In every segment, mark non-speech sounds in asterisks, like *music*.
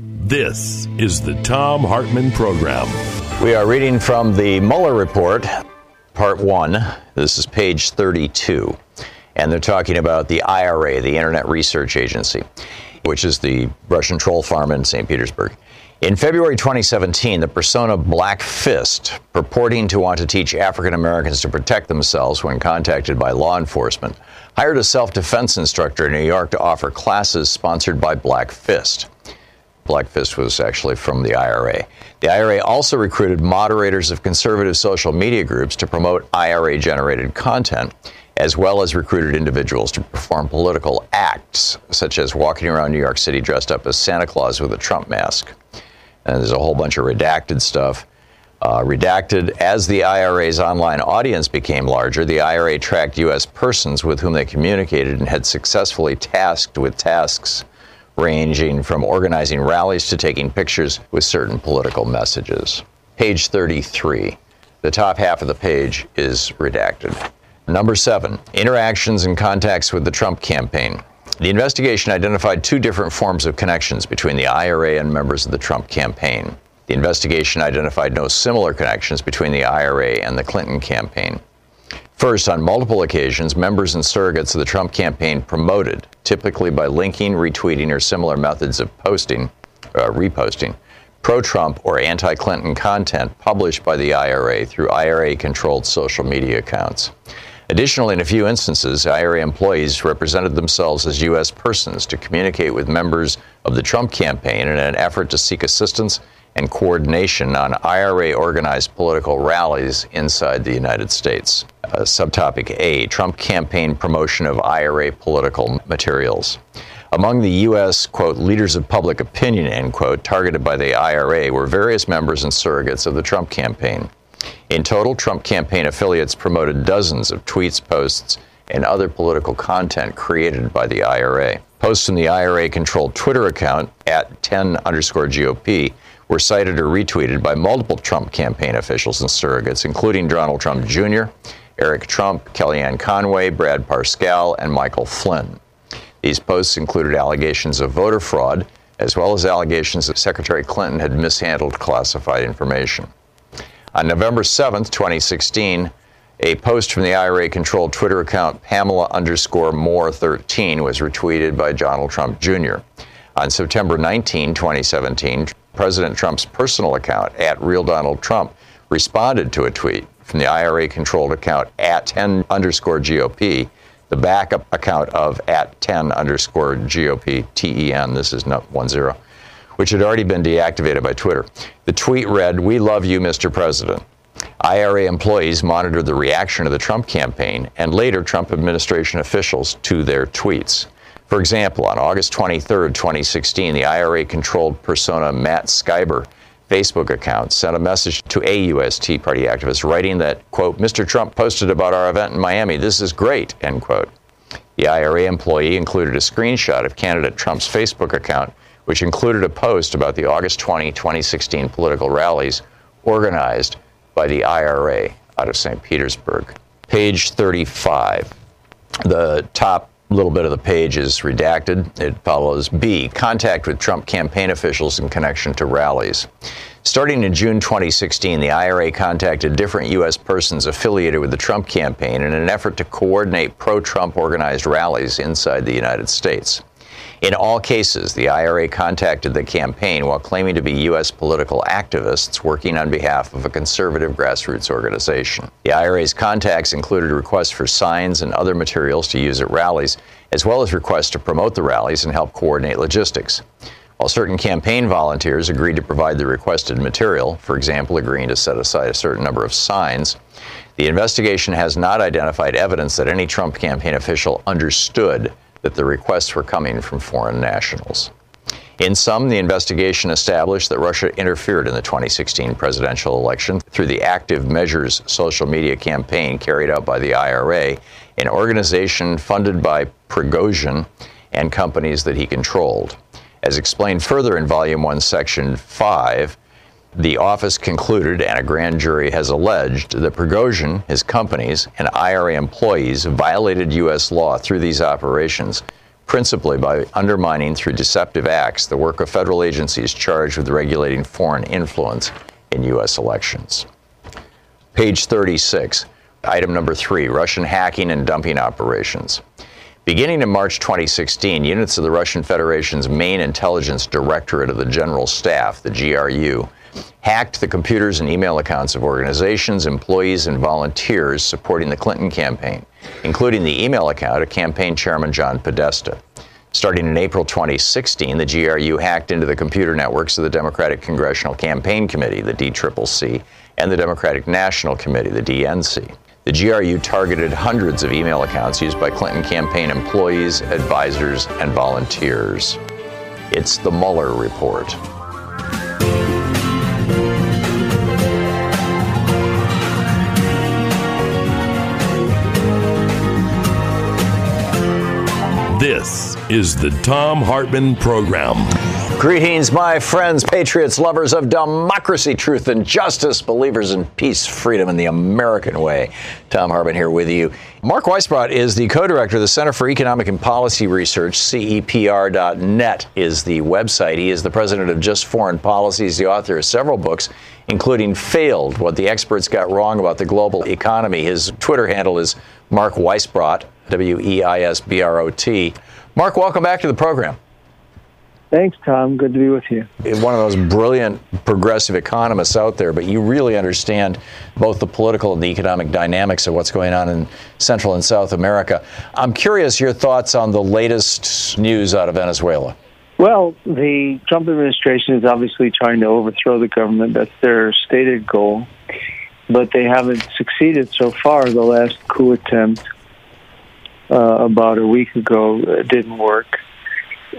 This is the Thom Hartmann Program. We are reading from the Mueller Report, Part 1. This is page 32. And they're talking about the IRA, the Internet Research Agency, which is the Russian troll farm in St. Petersburg. In February 2017, the persona Black Fist, purporting to want to teach African Americans to protect themselves when contacted by law enforcement, hired a self defense instructor in New York to offer classes sponsored by Black Fist. Black Fist was actually from the IRA. The IRA also recruited moderators of conservative social media groups to promote IRA generated content, as well as recruited individuals to perform political acts, such as walking around New York City dressed up as Santa Claus with a Trump mask and there's a whole bunch of redacted stuff. Uh, redacted as the IRA's online audience became larger, the IRA tracked U.S. persons with whom they communicated and had successfully tasked with tasks ranging from organizing rallies to taking pictures with certain political messages. Page 33. The top half of the page is redacted. Number seven, interactions and contacts with the Trump campaign. The investigation identified two different forms of connections between the IRA and members of the Trump campaign. The investigation identified no similar connections between the IRA and the Clinton campaign. First, on multiple occasions, members and surrogates of the Trump campaign promoted, typically by linking, retweeting, or similar methods of posting, uh, reposting, pro Trump or anti Clinton content published by the IRA through IRA controlled social media accounts. Additionally, in a few instances, IRA employees represented themselves as U.S. persons to communicate with members of the Trump campaign in an effort to seek assistance and coordination on IRA organized political rallies inside the United States. Uh, subtopic A Trump campaign promotion of IRA political materials. Among the U.S., quote, leaders of public opinion, end quote, targeted by the IRA were various members and surrogates of the Trump campaign. In total, Trump campaign affiliates promoted dozens of tweets, posts, and other political content created by the IRA. Posts from the IRA controlled Twitter account at 10 underscore GOP were cited or retweeted by multiple Trump campaign officials and surrogates, including Donald Trump Jr., Eric Trump, Kellyanne Conway, Brad Parscale, and Michael Flynn. These posts included allegations of voter fraud, as well as allegations that Secretary Clinton had mishandled classified information. On November 7, 2016, a post from the IRA controlled Twitter account Pamela underscore Moore 13 was retweeted by Donald Trump Jr. On September 19, 2017, President Trump's personal account at Real Donald Trump responded to a tweet from the IRA controlled account at 10 underscore GOP, the backup account of at 10 underscore GOP TEN. This is not one zero which had already been deactivated by Twitter. The tweet read, We love you, Mr. President. IRA employees monitored the reaction of the Trump campaign and later Trump administration officials to their tweets. For example, on August 23, 2016, the IRA controlled persona Matt Skiber Facebook account sent a message to a U.S. Tea Party activist writing that, quote, Mr. Trump posted about our event in Miami. This is great, end quote. The IRA employee included a screenshot of candidate Trump's Facebook account which included a post about the August 20, 2016 political rallies organized by the IRA out of St. Petersburg. Page 35. The top little bit of the page is redacted. It follows B, contact with Trump campaign officials in connection to rallies. Starting in June 2016, the IRA contacted different U.S. persons affiliated with the Trump campaign in an effort to coordinate pro Trump organized rallies inside the United States. In all cases, the IRA contacted the campaign while claiming to be U.S. political activists working on behalf of a conservative grassroots organization. The IRA's contacts included requests for signs and other materials to use at rallies, as well as requests to promote the rallies and help coordinate logistics. While certain campaign volunteers agreed to provide the requested material, for example, agreeing to set aside a certain number of signs, the investigation has not identified evidence that any Trump campaign official understood that the requests were coming from foreign nationals. In sum, the investigation established that Russia interfered in the 2016 presidential election through the Active Measures social media campaign carried out by the IRA, an organization funded by Prigozhin and companies that he controlled. As explained further in Volume 1, Section 5, the office concluded, and a grand jury has alleged, that Prigozhin, his companies, and IRA employees violated U.S. law through these operations, principally by undermining through deceptive acts the work of federal agencies charged with regulating foreign influence in U.S. elections. Page 36, item number three Russian hacking and dumping operations. Beginning in March 2016, units of the Russian Federation's main intelligence directorate of the General Staff, the GRU, hacked the computers and email accounts of organizations, employees, and volunteers supporting the Clinton campaign, including the email account of campaign chairman John Podesta. Starting in April 2016, the GRU hacked into the computer networks of the Democratic Congressional Campaign Committee, the DCCC, and the Democratic National Committee, the DNC. The GRU targeted hundreds of email accounts used by Clinton campaign employees, advisors, and volunteers. It's the Mueller report. This is the Thom Hartmann Program. Greetings, my friends, patriots, lovers of democracy, truth, and justice, believers in peace, freedom, and the American way. Thom Hartmann here with you. Mark Weisbrot is the co director of the Center for Economic and Policy Research. CEPR.net is the website. He is the president of Just Foreign Policies, the author of several books, including Failed What the Experts Got Wrong About the Global Economy. His Twitter handle is Mark Weisbrot. W E I S B R O T. Mark, welcome back to the program. Thanks, Thom. Good to be with you. One of those brilliant progressive economists out there, but you really understand both the political and the economic dynamics of what's going on in Central and South America. I'm curious your thoughts on the latest news out of Venezuela. Well, the Trump administration is obviously trying to overthrow the government. That's their stated goal. But they haven't succeeded so far. The last coup attempt uh, about a week ago didn't work.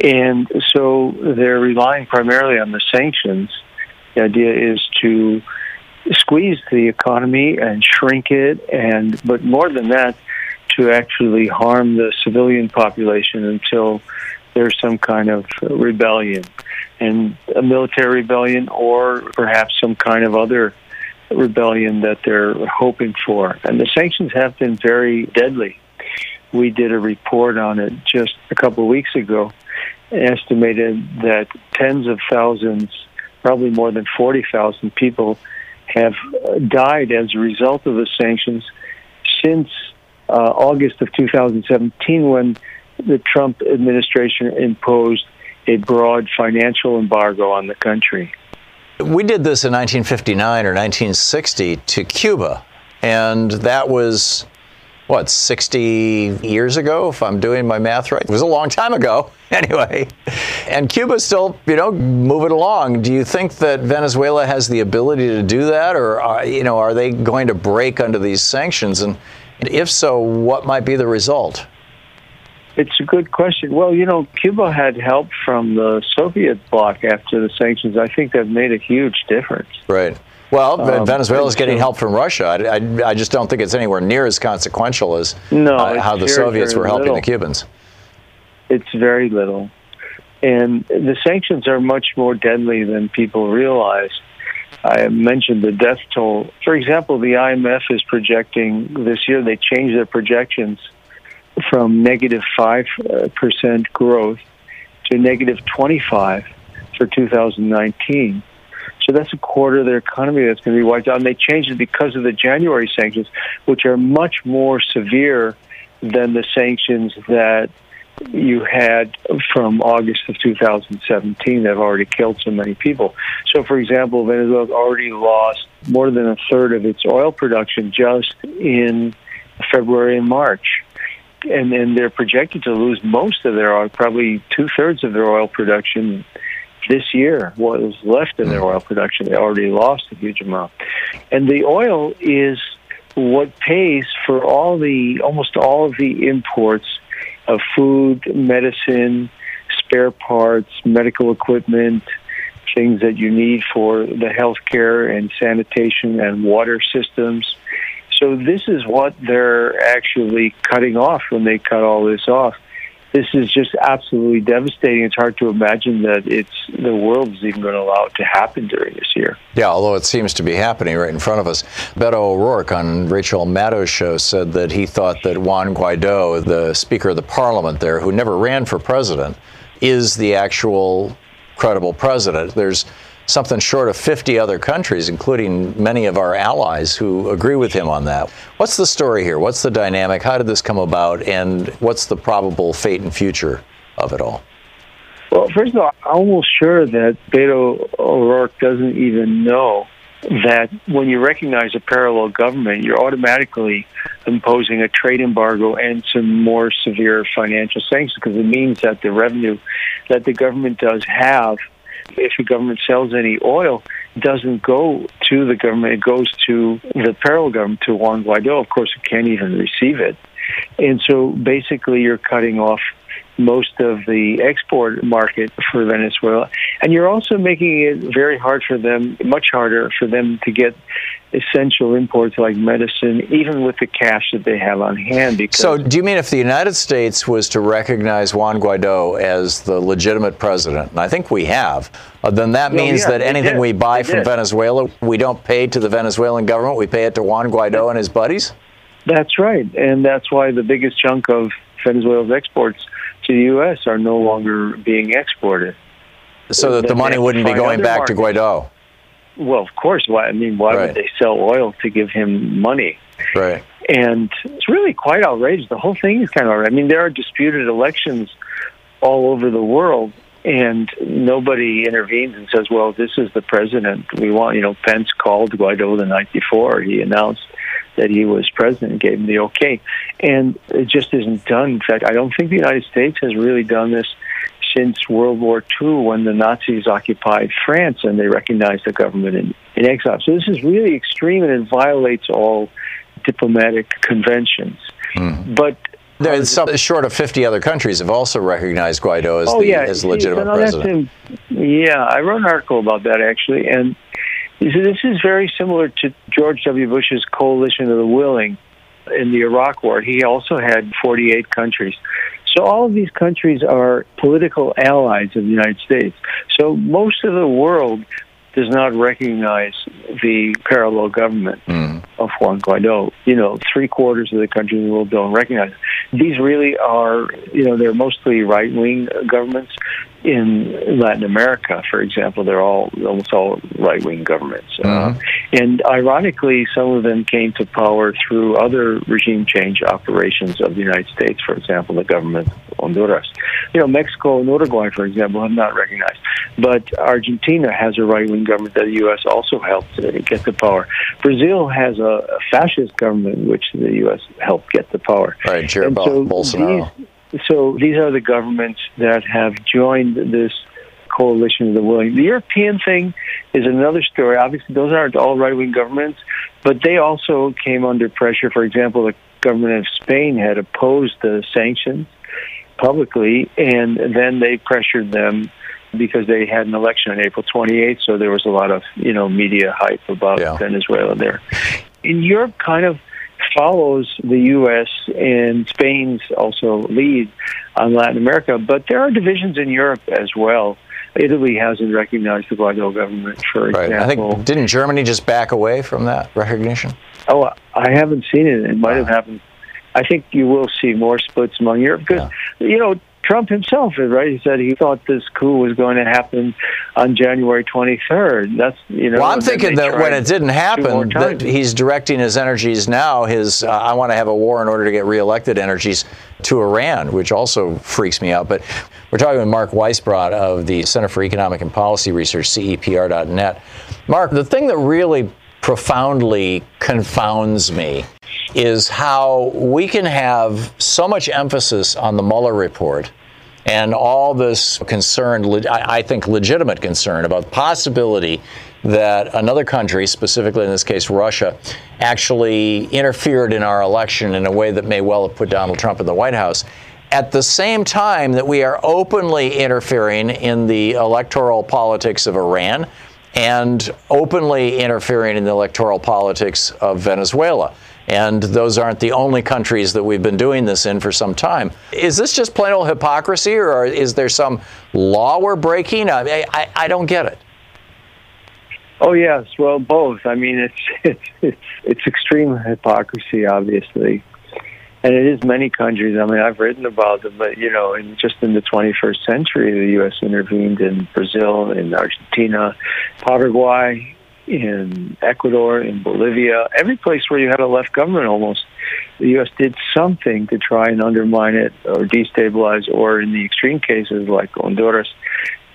And so they're relying primarily on the sanctions. The idea is to squeeze the economy and shrink it, and but more than that, to actually harm the civilian population until there's some kind of rebellion, and a military rebellion, or perhaps some kind of other rebellion that they're hoping for. And the sanctions have been very deadly we did a report on it just a couple of weeks ago, estimated that tens of thousands, probably more than 40,000 people, have died as a result of the sanctions since uh, August of 2017 when the Trump administration imposed a broad financial embargo on the country. We did this in 1959 or 1960 to Cuba, and that was what, 60 years ago, if I'm doing my math right? It was a long time ago, *laughs* anyway. And Cuba's still, you know, moving along. Do you think that Venezuela has the ability to do that, or, are, you know, are they going to break under these sanctions? And if so, what might be the result? It's a good question. Well, you know, Cuba had help from the Soviet bloc after the sanctions. I think that made a huge difference. Right. Well, um, Venezuela is getting help from Russia. I, I, I, just don't think it's anywhere near as consequential as no, uh, how the very, Soviets very were helping little. the Cubans. It's very little. And the sanctions are much more deadly than people realize. I mentioned the death toll. For example, the IMF is projecting this year, they changed their projections from negative 5% growth to negative 25 for 2019. So that's a quarter of their economy that's going to be wiped out. And they changed it because of the January sanctions, which are much more severe than the sanctions that you had from August of 2017 that have already killed so many people. So, for example, Venezuela's already lost more than a third of its oil production just in February and March. And then they're projected to lose most of their oil, probably two thirds of their oil production this year. What is left in their hmm. oil production, they already lost a huge amount. And the oil is what pays for all the almost all of the imports of food, medicine, spare parts, medical equipment, things that you need for the healthcare and sanitation and water systems. So this is what they're actually cutting off when they cut all this off this is just absolutely devastating. It's hard to imagine that it's the world is even going to allow it to happen during this year. Yeah, although it seems to be happening right in front of us. Beto O'Rourke on Rachel Maddow's show said that he thought that Juan Guaido, the Speaker of the Parliament there, who never ran for president, is the actual credible president. There's something short of 50 other countries, including many of our allies, who agree with him on that. What's the story here? What's the dynamic? How did this come about? And what's the probable fate and future of it all? Well, first of all, I'm almost sure that Beto O'Rourke doesn't even know that when you recognize a parallel government, you're automatically imposing a trade embargo and some more severe financial sanctions because it means that the revenue that the government does have if the government sells any oil, doesn't go to the government. It goes to the parallel government, to Juan Guaido. Of course, it can't even receive it. And so basically, you're cutting off most of the export market for Venezuela. And you're also making it very hard for them, much harder for them to get essential imports like medicine, even with the cash that they have on hand. Because so, do you mean if the United States was to recognize Juan Guaido as the legitimate president, and I think we have, uh, then that means well, yeah, that anything we buy from. Venezuela, we don't pay to the Venezuelan government, we pay it to Juan Guaido and his buddies? That's right. And that's why the biggest chunk of Venezuela's exports to the U.S. are no longer being exported. So that the money wouldn't be going back markets. to Guaido. Well, of course. Why? I mean, why right. would they sell oil to give him money? Right. And it's really quite outrageous. The whole thing is kind of outrageous. I mean, there are disputed elections all over the world, and nobody intervenes and says, "Well, this is the president we want." You know, Pence called Guaido the night before. He announced that he was president and gave him the okay. And it just isn't done. In fact, I don't think the United States has really done this since World War II when the Nazis occupied France and they recognized the government in, in exile. So this is really extreme and it violates all diplomatic conventions. Mm. But there's some short of 50 other countries have also recognized Guaido as oh, the yeah. as legitimate president. yeah, I wrote an article about that actually, and this is very similar to George W. Bush's coalition of the willing in the Iraq War. He also had 48 countries. So all of these countries are political allies of the United States. So most of the world does not recognize the parallel government mm. of Juan Guaido. You know, three quarters of the countries in the world don't recognize. It. These really are, you know, they're mostly right wing governments in Latin America, for example, they're all almost all right wing governments. Uh, mm-hmm. Uh, and ironically, some of them came to power through other regime change operations of the United States, for example, the government of Honduras. You know, Mexico and Uruguay, for example, have not recognized. But Argentina has a right wing government that the U.S. also helped get the power. Brazil has a, fascist government which the U.S. helped get the power. Right, Jair so Bolsonaro. These, so these are the governments that have joined this coalition of the willing. The European thing is another story. Obviously, those aren't all right wing governments, but they also came under pressure. For example, the government of Spain had opposed the sanctions publicly, and then they pressured them because they had an election on April 28th, so there was a lot of you know media hype about yeah. Venezuela there. In Europe, kind of follows the U.S. and Spain's also lead on Latin America, but there are divisions in Europe as well. Italy hasn't recognized the Guaido government, for right. example. I think didn't Germany just back away from that recognition? Oh, I haven't seen it. It might have happened. I think you will see more splits among Europe because yeah. you know Trump himself, right? He said he thought this coup was going to happen on January 23rd. That's you know. Well, I'm thinking that when it didn't happen, that he's directing his energies now. His uh, I want to have a war in order to get reelected energies to Iran, which also freaks me out. But we're talking with Mark Weisbrot of the Center for Economic and Policy Research, CEPR.net. Mark, the thing that really profoundly confounds me is how we can have so much emphasis on the Mueller report and all this concern, I think legitimate concern about the possibility that another country, specifically in this case Russia, actually interfered in our election in a way that may well have put Donald Trump in the White House. At the same time that we are openly interfering in the electoral politics of Iran and openly interfering in the electoral politics of Venezuela. And those aren't the only countries that we've been doing this in for some time. Is this just plain old hypocrisy, or is there some law we're breaking? I, I, I don't get it. Oh yes, well both. I mean, it's *laughs* it's it's, it's extreme hypocrisy, obviously, and it is many countries. I mean, I've written about them, but you know, in just in the 21st century, the U.S. intervened in Brazil, in Argentina, Paraguay, in Ecuador, in Bolivia, every place where you had a left government almost, the U.S. did something to try and undermine it or destabilize, or in the extreme cases like Honduras,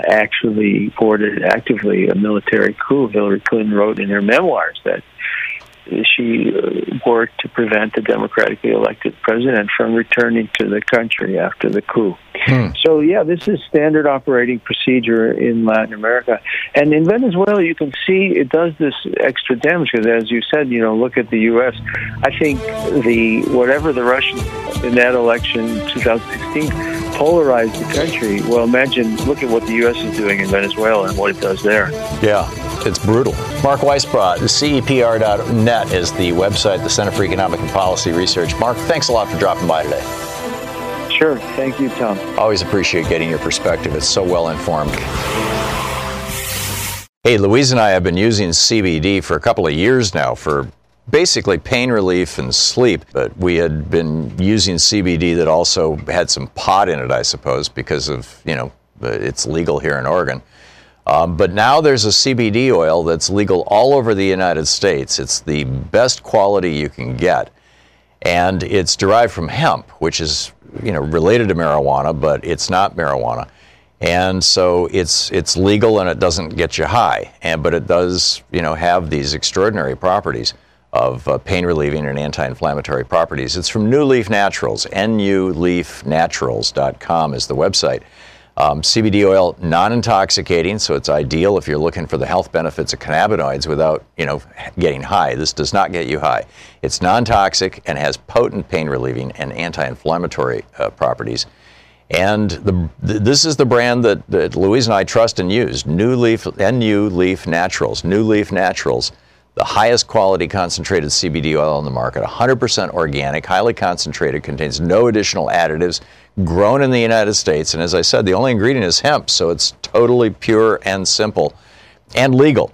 actually supported actively a military coup. Hillary Clinton wrote in her memoirs that she uh, worked to prevent the democratically elected president from returning to the country after the coup. Hmm. So, yeah, this is standard operating procedure in Latin America. And in Venezuela, you can see it does this extra damage because, as you said, you know, look at the U.S. I think the whatever the Russians in that election 2016 polarized the country. Well, imagine look at what the U.S. is doing in Venezuela and what it does there. Yeah. It's brutal. Mark Weisbrot, CEPR.net is the website, the Center for Economic and Policy Research. Mark, thanks a lot for dropping by today. Sure. Thank you, Thom. Always appreciate getting your perspective. It's so well informed. Hey, Louise and I have been using CBD for a couple of years now for basically pain relief and sleep. But we had been using CBD that also had some pot in it, I suppose, because of, you know, it's legal here in Oregon. Um, but now there's a CBD oil that's legal all over the United States. It's the best quality you can get. And it's derived from hemp, which is you know related to marijuana, but it's not marijuana. And so it's it's legal and it doesn't get you high, and but it does you know have these extraordinary properties of uh, pain relieving and anti-inflammatory properties. It's from NuLeaf Naturals. NuLeafNaturals.com is the website. Um, CBD oil, non-intoxicating, so it's ideal if you're looking for the health benefits of cannabinoids without, you know, getting high. This does not get you high. It's non-toxic and has potent pain-relieving and anti-inflammatory uh, properties. And the, this is the brand that, that Louise and I trust and use. New Leaf, NU Leaf Naturals. NuLeaf Naturals the highest quality concentrated CBD oil on the market, 100% organic, highly concentrated, contains no additional additives, grown in the United States. And as I said, the only ingredient is hemp, so it's totally pure and simple and legal.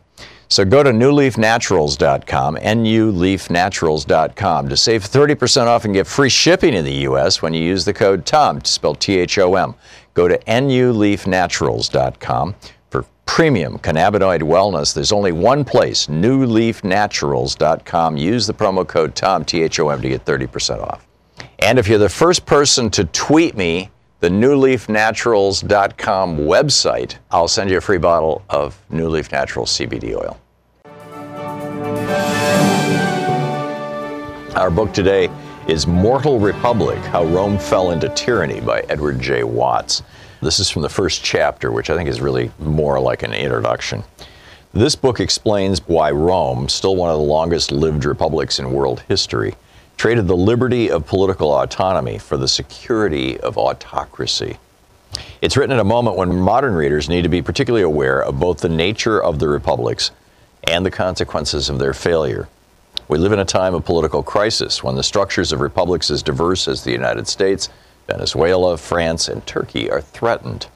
So go to nuleafnaturals.com, nuleafnaturals.com, to save 30% off and get free shipping in the U.S. when you use the code TOM, spelled T H O M. Go to nuleafnaturals.com for premium cannabinoid wellness, there's only one place, nuleafnaturals.com. Use the promo code TOM, T H O M, to get 30% off. And if you're the first person to tweet me the nuleafnaturals.com website, I'll send you a free bottle of NuLeaf Naturals CBD oil. Our book today is Mortal Republic How Rome Fell into Tyranny by Edward J. Watts. This is from the first chapter, which I think is really more like an introduction. This book explains why Rome, still one of the longest lived republics in world history, traded the liberty of political autonomy for the security of autocracy. It's written at a moment when modern readers need to be particularly aware of both the nature of the republics and the consequences of their failure. We live in a time of political crisis when the structures of republics as diverse as the United States Venezuela, France, and Turkey are threatened.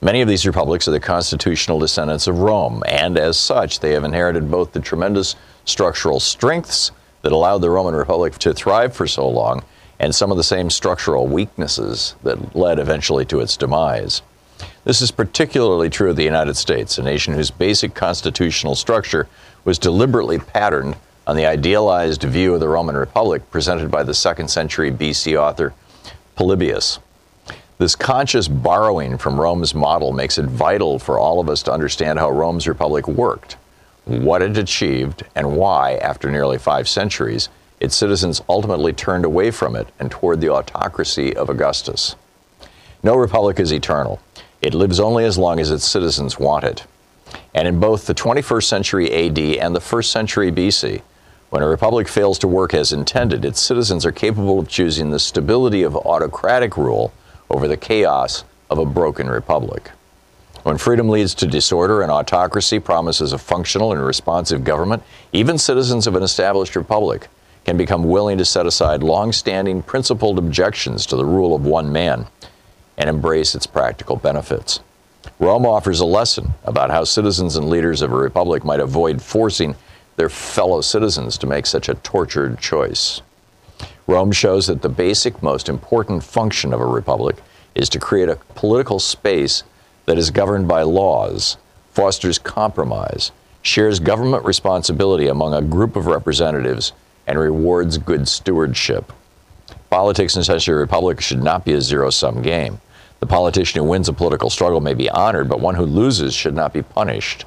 Many of these republics are the constitutional descendants of Rome, and as such, they have inherited both the tremendous structural strengths that allowed the Roman Republic to thrive for so long and some of the same structural weaknesses that led eventually to its demise. This is particularly true of the United States, a nation whose basic constitutional structure was deliberately patterned on the idealized view of the Roman Republic presented by the second century BC author Polybius. This conscious borrowing from Rome's model makes it vital for all of us to understand how Rome's Republic worked, what it achieved, and why, after nearly five centuries, its citizens ultimately turned away from it and toward the autocracy of Augustus. No republic is eternal. It lives only as long as its citizens want it. And in both the 21st century AD and the 1st century BC, when a republic fails to work as intended, its citizens are capable of choosing the stability of autocratic rule over the chaos of a broken republic. When freedom leads to disorder and autocracy promises a functional and responsive government, even citizens of an established republic can become willing to set aside long standing principled objections to the rule of one man and embrace its practical benefits. Rome offers a lesson about how citizens and leaders of a republic might avoid forcing their fellow citizens to make such a tortured choice. Rome shows that the basic, most important function of a republic is to create a political space that is governed by laws, fosters compromise, shares government responsibility among a group of representatives, and rewards good stewardship. Politics in such a republic should not be a zero sum game. The politician who wins a political struggle may be honored, but one who loses should not be punished.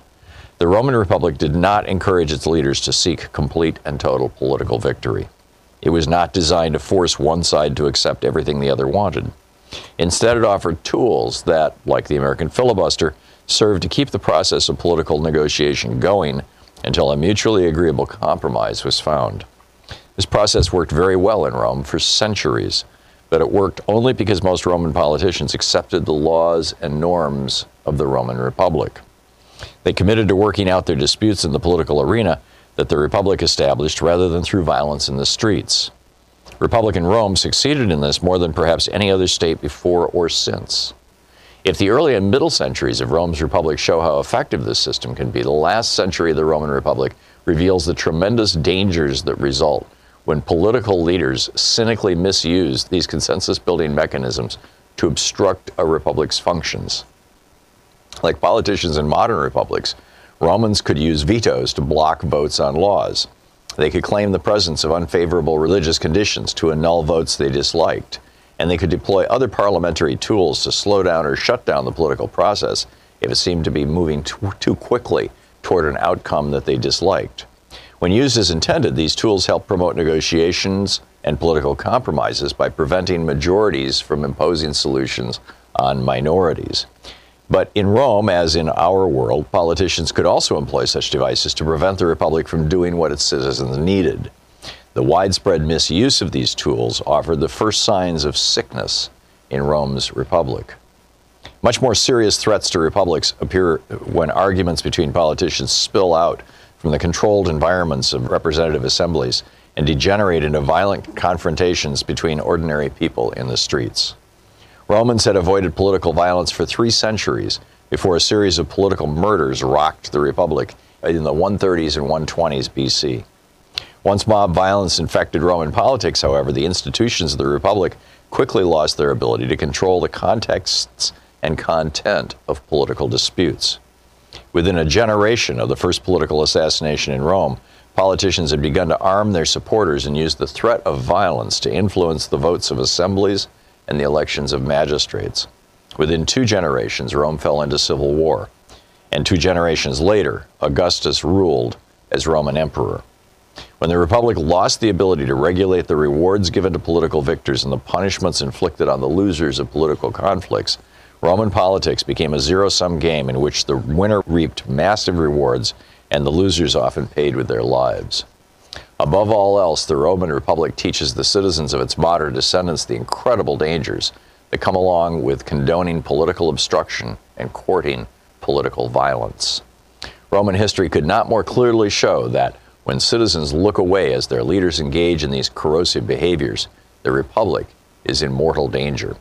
The Roman Republic did not encourage its leaders to seek complete and total political victory. It was not designed to force one side to accept everything the other wanted. Instead, it offered tools that, like the American filibuster, served to keep the process of political negotiation going until a mutually agreeable compromise was found. This process worked very well in Rome for centuries, but it worked only because most Roman politicians accepted the laws and norms of the Roman Republic. They committed to working out their disputes in the political arena that the Republic established rather than through violence in the streets. Republican Rome succeeded in this more than perhaps any other state before or since. If the early and middle centuries of Rome's Republic show how effective this system can be, the last century of the Roman Republic reveals the tremendous dangers that result when political leaders cynically misuse these consensus building mechanisms to obstruct a republic's functions. Like politicians in modern republics, Romans could use vetoes to block votes on laws. They could claim the presence of unfavorable religious conditions to annul votes they disliked. And they could deploy other parliamentary tools to slow down or shut down the political process if it seemed to be moving too, too quickly toward an outcome that they disliked. When used as intended, these tools help promote negotiations and political compromises by preventing majorities from imposing solutions on minorities. But in Rome, as in our world, politicians could also employ such devices to prevent the Republic from doing what its citizens needed. The widespread misuse of these tools offered the first signs of sickness in Rome's Republic. Much more serious threats to republics appear when arguments between politicians spill out from the controlled environments of representative assemblies and degenerate into violent confrontations between ordinary people in the streets. Romans had avoided political violence for three centuries before a series of political murders rocked the Republic in the 130s and 120s BC. Once mob violence infected Roman politics, however, the institutions of the Republic quickly lost their ability to control the contexts and content of political disputes. Within a generation of the first political assassination in Rome, politicians had begun to arm their supporters and use the threat of violence to influence the votes of assemblies and the elections of magistrates. Within two generations, Rome fell into civil war, and two generations later, Augustus ruled as Roman emperor. When the Republic lost the ability to regulate the rewards given to political victors and the punishments inflicted on the losers of political conflicts, Roman politics became a zero sum game in which the winner reaped massive rewards and the losers often paid with their lives. Above all else, the Roman Republic teaches the citizens of its modern descendants the incredible dangers that come along with condoning political obstruction and courting political violence. Roman history could not more clearly show that when citizens look away as their leaders engage in these corrosive behaviors, the Republic is in mortal danger.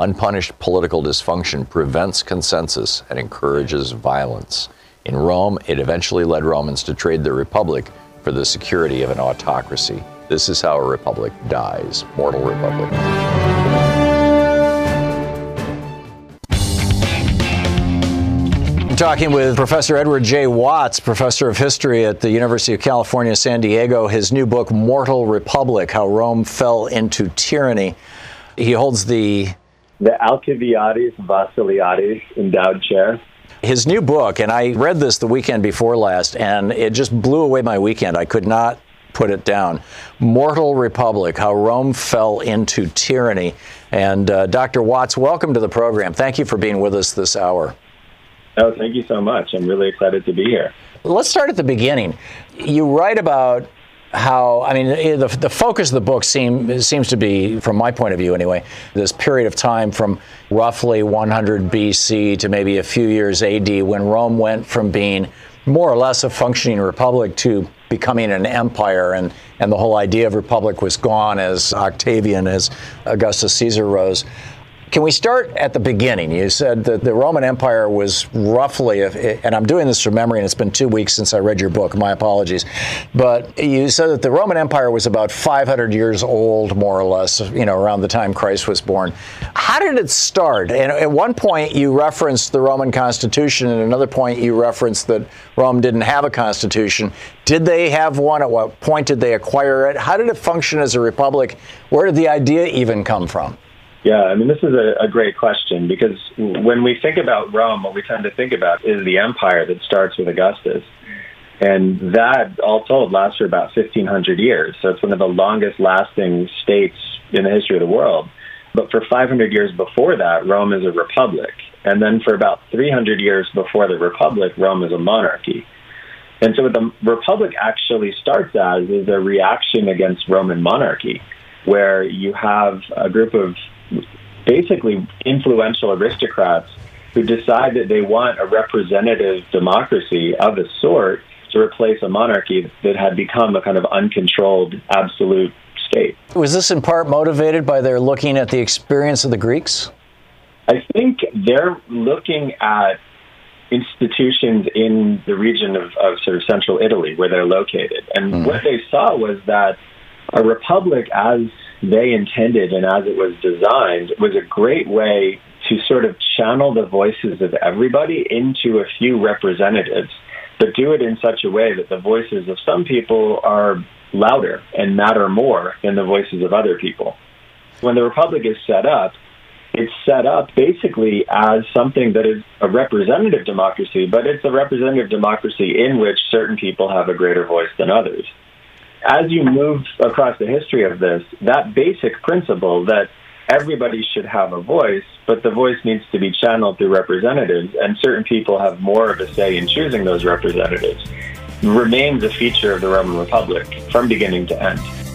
Unpunished political dysfunction prevents consensus and encourages violence. In Rome, it eventually led Romans to trade the Republic for the security of an autocracy. This is how a republic dies. Mortal Republic. I'm talking with Professor Edward J. Watts, professor of history at the University of California, San Diego. His new book, Mortal Republic How Rome Fell into Tyranny. He holds the the Alkiviadis Vassiliadis Endowed Chair. His new book, and I read this the weekend before last, and it just blew away my weekend. I could not put it down. Mortal Republic How Rome Fell into Tyranny. And uh, Dr. Watts, welcome to the program. Thank you for being with us this hour. Oh, thank you so much. I'm really excited to be here. Let's start at the beginning. You write about how I mean eh, the, the focus of the book seem, seems to be, from my point of view anyway, this period of time from roughly 100 BC to maybe a few years AD when Rome went from being more or less a functioning republic to becoming an empire and, and the whole idea of republic was gone as Octavian, as Augustus Caesar rose. Can we start at the beginning? You said that the Roman Empire was roughly, and I'm doing this from memory, and it's been two weeks since I read your book. My apologies, but you said that the Roman Empire was about 500 years old, more or less, you know, around the time Christ was born. How did it start? And at one point, you referenced the Roman Constitution, and another point, you referenced that Rome didn't have a constitution. Did they have one? At what point did they acquire it? How did it function as a republic? Where did the idea even come from? Yeah, I mean, this is a, a, great question because when we think about Rome, what we tend to think about is the empire that starts with Augustus. And that, all told, lasts for about 1,500 years. So it's one of the longest lasting states in the history of the world. But for 500 years before that, Rome is a republic. And then for about 300 years before the republic, Rome is a monarchy. And so what the republic actually starts as is a reaction against Roman monarchy, where you have a group of basically influential aristocrats who decide that they want a representative democracy of a sort to replace a monarchy that had become a kind of uncontrolled absolute state. Was this in part motivated by their looking at the experience of the Greeks? I think they're looking at institutions in the region of, of sort of central Italy where they're located. And mm. what they saw was that a republic as they intended and as it was designed was a great way to sort of channel the voices of everybody into a few representatives, but do it in such a way that the voices of some people are louder and matter more than the voices of other people. When the Republic is set up, it's set up basically as something that is a representative democracy, but it's a representative democracy in which certain people have a greater voice than others as you move across the history of this, that basic principle that everybody should have a voice, but the voice needs to be channeled through representatives, and certain people have more of a say in choosing those representatives, remains a feature of the Roman Republic from beginning to end.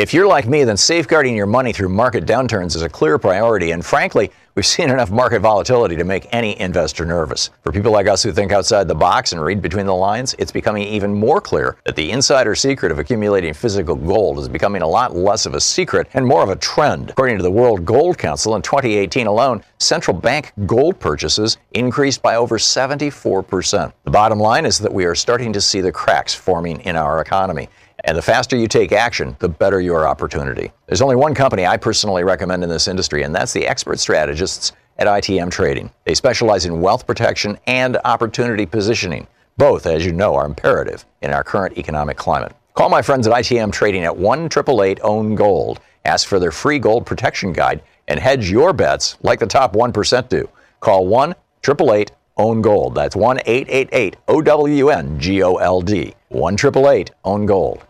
If you're like me, then safeguarding your money through market downturns is a clear priority. And frankly, we've seen enough market volatility to make any investor nervous. For people like us who think outside the box and read between the lines, it's becoming even more clear that the insider secret of accumulating physical gold is becoming a lot less of a secret and more of a trend. According to the World Gold Council, in 2018 alone, central bank gold purchases increased by over 74%. The bottom line is that we are starting to see the cracks forming in our economy. And the faster you take action, the better your opportunity. There's only one company I personally recommend in this industry, and that's the expert strategists at ITM Trading. They specialize in wealth protection and opportunity positioning. Both, as you know, are imperative in our current economic climate. Call my friends at ITM Trading at 1 888 Own Gold. Ask for their free gold protection guide and hedge your bets like the top 1% do. Call 1 888 Own Gold. That's 1 888 O W N G O L D. 1 Own Gold.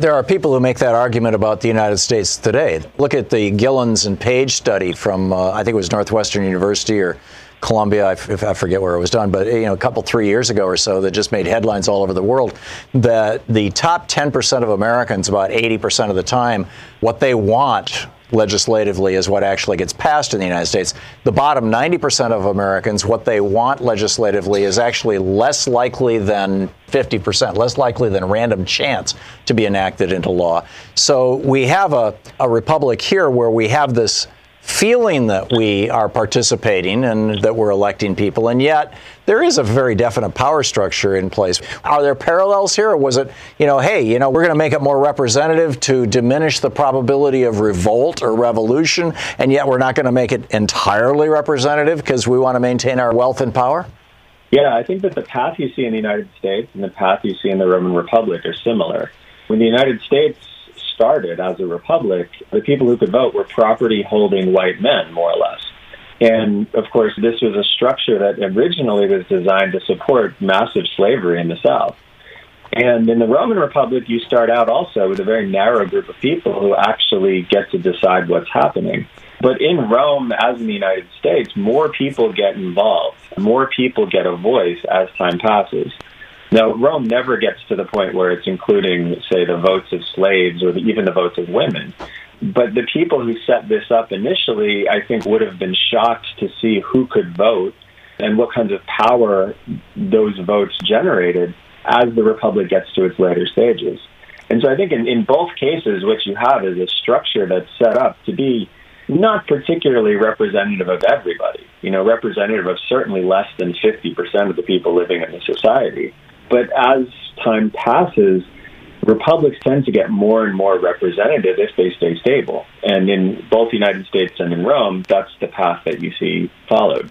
There are people who make that argument about the United States today. Look at the Gilens and Page study from, uh, I think it was Northwestern University or Columbia, I, f- I forget where it was done, but you know, a couple three years ago or so, that just made headlines all over the world. That the top 10% of Americans, about 80% of the time, what they want legislatively is what actually gets passed in the United States. The bottom 90% of Americans, what they want legislatively is actually less likely than 50%, less likely than random chance to be enacted into law. So we have a, a republic here where we have this feeling that we are participating and that we're electing people, and yet there is a very definite power structure in place. Are there parallels here, or was it, you know, hey, you know, we're going to make it more representative to diminish the probability of revolt or revolution, and yet we're not going to make it entirely representative because we want to maintain our wealth and power? Yeah, I think that the path you see in the United States and the path you see in the Roman Republic are similar. When the United States started as a republic, the people who could vote were property holding white men, more or less. And of course, this was a structure that originally was designed to support massive slavery in the South. And in the Roman Republic, you start out also with a very narrow group of people who actually get to decide what's happening. But in Rome, as in the United States, more people get involved, more people get a voice as time passes. Now, Rome never gets to the point where it's including, say, the votes of slaves or the, even the votes of women. But the people who set this up initially, I think, would have been shocked to see who could vote and what kinds of power those votes generated as the republic gets to its later stages. And so I think in, in both cases, what you have is a structure that's set up to be not particularly representative of everybody, you know, representative of certainly less than 50% of the people living in the society. But as time passes, republics tend to get more and more representative if they stay stable. And in both the United States and in Rome, that's the path that you see followed.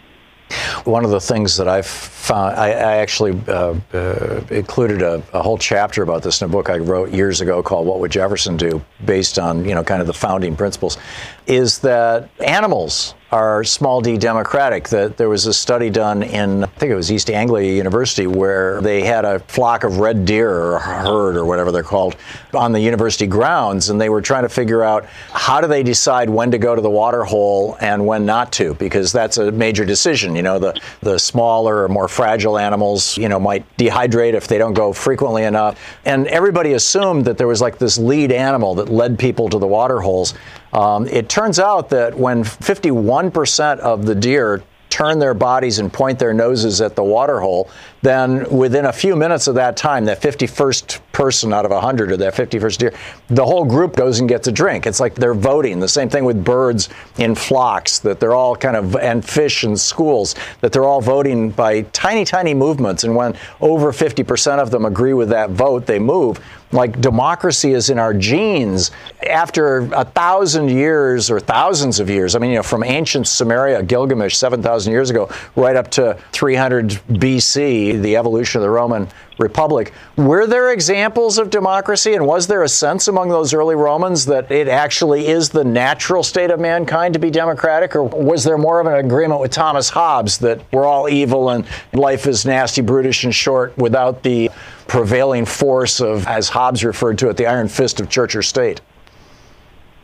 One of the things that I've found, I, I actually uh, uh, included a, a, whole chapter about this in a book I wrote years ago called "What Would Jefferson Do," based on you know kind of the founding principles, is that animals are small d democratic. That there was a study done in, I think it was East Anglia University, where they had a flock of red deer or herd or whatever they're called on the university grounds, and they were trying to figure out how do they decide when to go to the water hole and when not to, because that's a major decision. You know, the the smaller or more fragile animals, you know, might dehydrate if they don't go frequently enough, and everybody assumed that there was like this lead animal that led people to the water holes. Um, it turns out that when 51% of the deer turn their bodies and point their noses at the water hole, then within a few minutes of that time, that 51st person out of 100 or that 51st deer, the whole group goes and gets a drink. It's like they're voting. The same thing with birds in flocks, that they're all kind of, and fish in schools, that they're all voting by tiny, tiny movements. And when over 50% of them agree with that vote, they move like democracy is in our genes after a thousand years or thousands of years. I mean, you know, from ancient Sumeria Gilgamesh, 7,000 years ago, right up to 300 BC, the evolution of the Roman Republic. Were there examples of democracy, and was there a sense among those early Romans that it actually is the natural state of mankind to be democratic, or was there more of an agreement with Thomas Hobbes that we're all evil and life is nasty, brutish, and short without the prevailing force of, as Hobbes referred to it, the iron fist of church or state?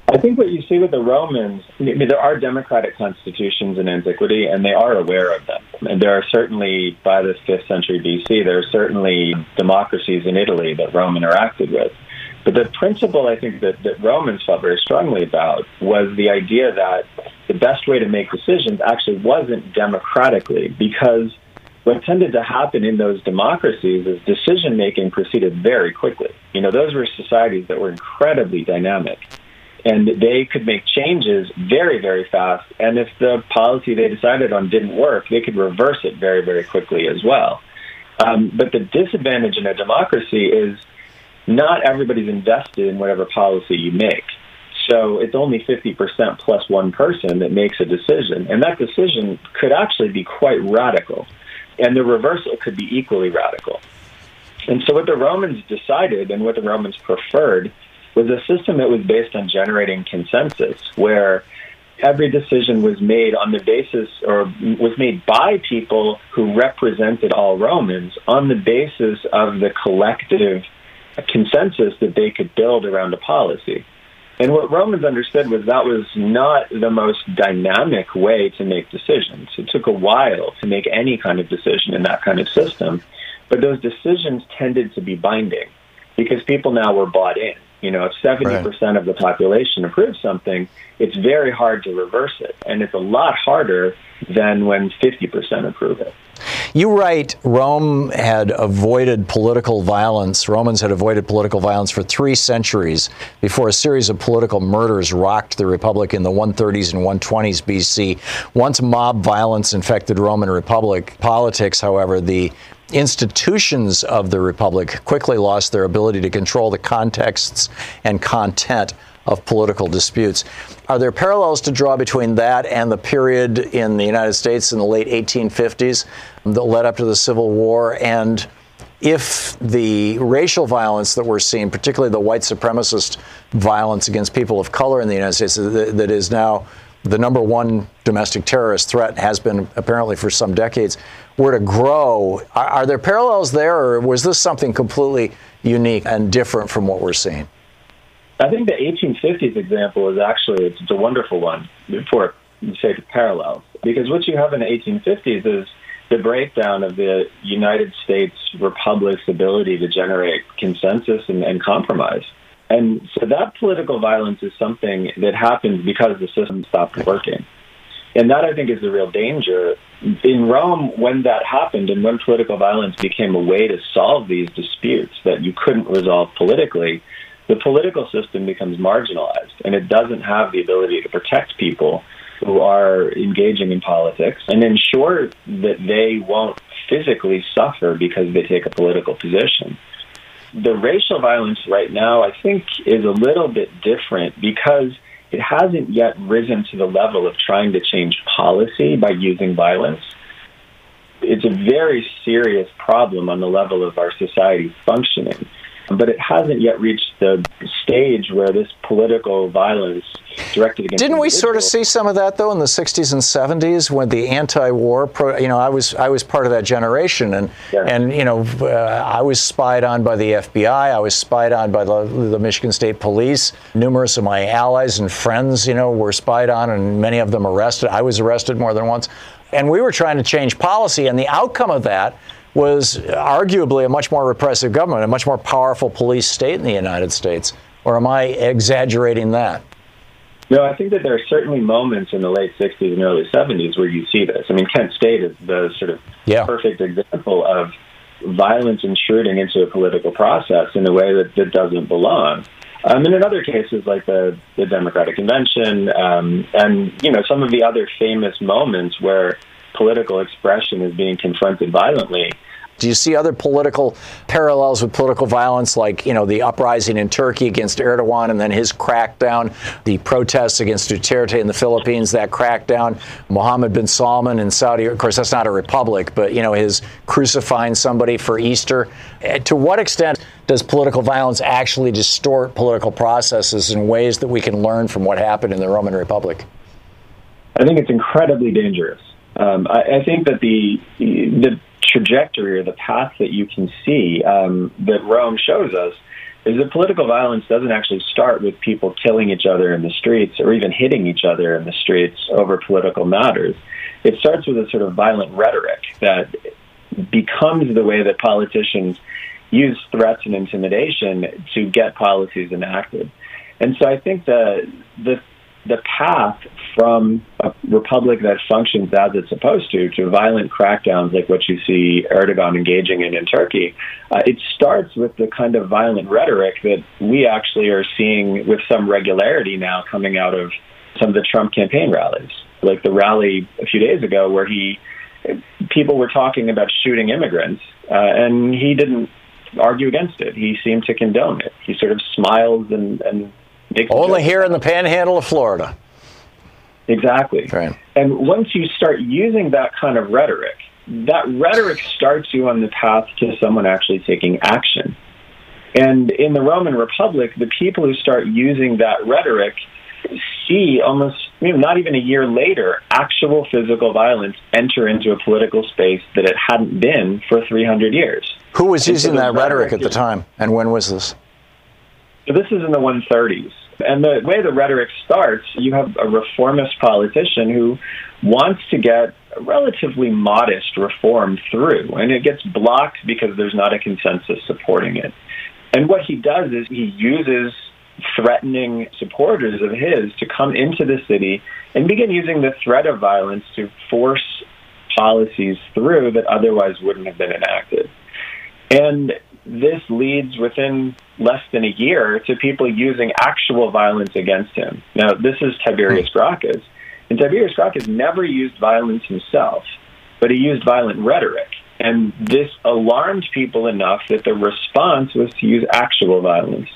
I think what you see with the Romans, I mean, there are democratic constitutions in antiquity, and they are aware of them. And there are certainly, by the 5th century BC, there are certainly democracies in Italy that Rome interacted with. But the principle I think that, that Romans felt very strongly about was the idea that the best way to make decisions actually wasn't democratically, because what tended to happen in those democracies is decision making proceeded very quickly. You know, those were societies that were incredibly dynamic and they could make changes very, very fast. And if the policy they decided on didn't work, they could reverse it very, very quickly as well. Um, but the disadvantage in a democracy is not everybody's invested in whatever policy you make. So it's only 50% plus one person that makes a decision. And that decision could actually be quite radical. And the reversal could be equally radical. And so what the Romans decided and what the Romans preferred was a system that was based on generating consensus, where every decision was made on the basis or was made by people who represented all Romans on the basis of the collective consensus that they could build around a policy. And what Romans understood was that was not the most dynamic way to make decisions. It took a while to make any kind of decision in that kind of system, but those decisions tended to be binding because people now were bought in You know, if 70% right. of the population approves something, it's very hard to reverse it. And it's a lot harder than when 50% approve it. You write Rome had avoided political violence. Romans had avoided political violence for three centuries before a series of political murders rocked the Republic in the 130s and 120s BC. Once mob violence infected Roman Republic politics, however, the institutions of the Republic quickly lost their ability to control the contexts and content of political disputes. Are there parallels to draw between that and the period in the United States in the late 1850s that led up to the Civil War? And if the racial violence that we're seeing, particularly the white supremacist violence against people of color in the United States, that is now the number one domestic terrorist threat, has been apparently for some decades, were to grow, are, there parallels there, or was this something completely unique and different from what we're seeing? I think the 1850s example is actually it's a wonderful one for say the parallels because what you have in the 1850s is the breakdown of the United States Republic's ability to generate consensus and, and compromise. And so that political violence is something that happens because the system stopped working. And that I think is the real danger. In Rome, when that happened and when political violence became a way to solve these disputes that you couldn't resolve politically, the political system becomes marginalized and it doesn't have the ability to protect people who are engaging in politics and ensure that they won't physically suffer because they take a political position. The racial violence right now, I think, is a little bit different because it hasn't yet risen to the level of trying to change policy by using violence. It's a very serious problem on the level of our society functioning but it hasn't yet reached the stage where this political violence directed against. Didn't we sort of see some of that though in the '60s and '70s when the anti-war? Pro, you know, I was I was part of that generation, and yeah. and you know, uh, I was spied on by the FBI. I was spied on by the, the Michigan State Police. Numerous of my allies and friends, you know, were spied on, and many of them arrested. I was arrested more than once, and we were trying to change policy, and the outcome of that was arguably a much more repressive government, a much more powerful police state in the United States. Or am I exaggerating that? No, I think that there are certainly moments in the late 60s and early 70s where you see this. I mean, Kent State is the sort of yeah. perfect example of violence intruding into a political process in a way that, that doesn't belong. Um, and in other cases, like the, the Democratic Convention, um, and you know some of the other famous moments where political expression is being confronted violently, do you see other political parallels with political violence, like you know the uprising in Turkey against Erdogan and then his crackdown, the protests against Duterte in the Philippines, that crackdown, Mohammed bin Salman in Saudi. Of course, that's not a republic, but you know his crucifying somebody for Easter. Eh, to what extent does political violence actually distort political processes in ways that we can learn from what happened in the Roman Republic? I think it's incredibly dangerous. Um, I, I, think that the the trajectory or the path that you can see um, that Rome shows us is that political violence doesn't actually start with people killing each other in the streets or even hitting each other in the streets over political matters. It starts with a sort of violent rhetoric that becomes the way that politicians use threats and intimidation to get policies enacted. And so I think the the the path from a republic that functions as it's supposed to to violent crackdowns like what you see Erdogan engaging in in Turkey, uh, it starts with the kind of violent rhetoric that we actually are seeing with some regularity now coming out of some of the Trump campaign rallies, like the rally a few days ago where he people were talking about shooting immigrants, uh, and he didn't argue against it. He seemed to condone it. He sort of smiles and, and only here in the panhandle of Florida. Exactly. Right. And once you start using that kind of rhetoric, that rhetoric starts you on the path to someone actually taking action. And in the Roman Republic, the people who start using that rhetoric see almost, you know, not even a year later, actual physical violence enter into a political space that it hadn't been for 300 years. Who was using that rhetoric at the time, and when was this? So this is in the 130s. And the way the rhetoric starts, you have a reformist politician who wants to get relatively modest reform through, and it gets blocked because there's not a consensus supporting it. And what he does is he uses threatening supporters of his to come into the city and begin using the threat of violence to force policies through that otherwise wouldn't have been enacted. And this leads within less than a year to people using actual violence against him. Now, this is Tiberius Gracchus, and Tiberius Gracchus never used violence himself, but he used violent rhetoric. And this alarmed people enough that the response was to use actual violence.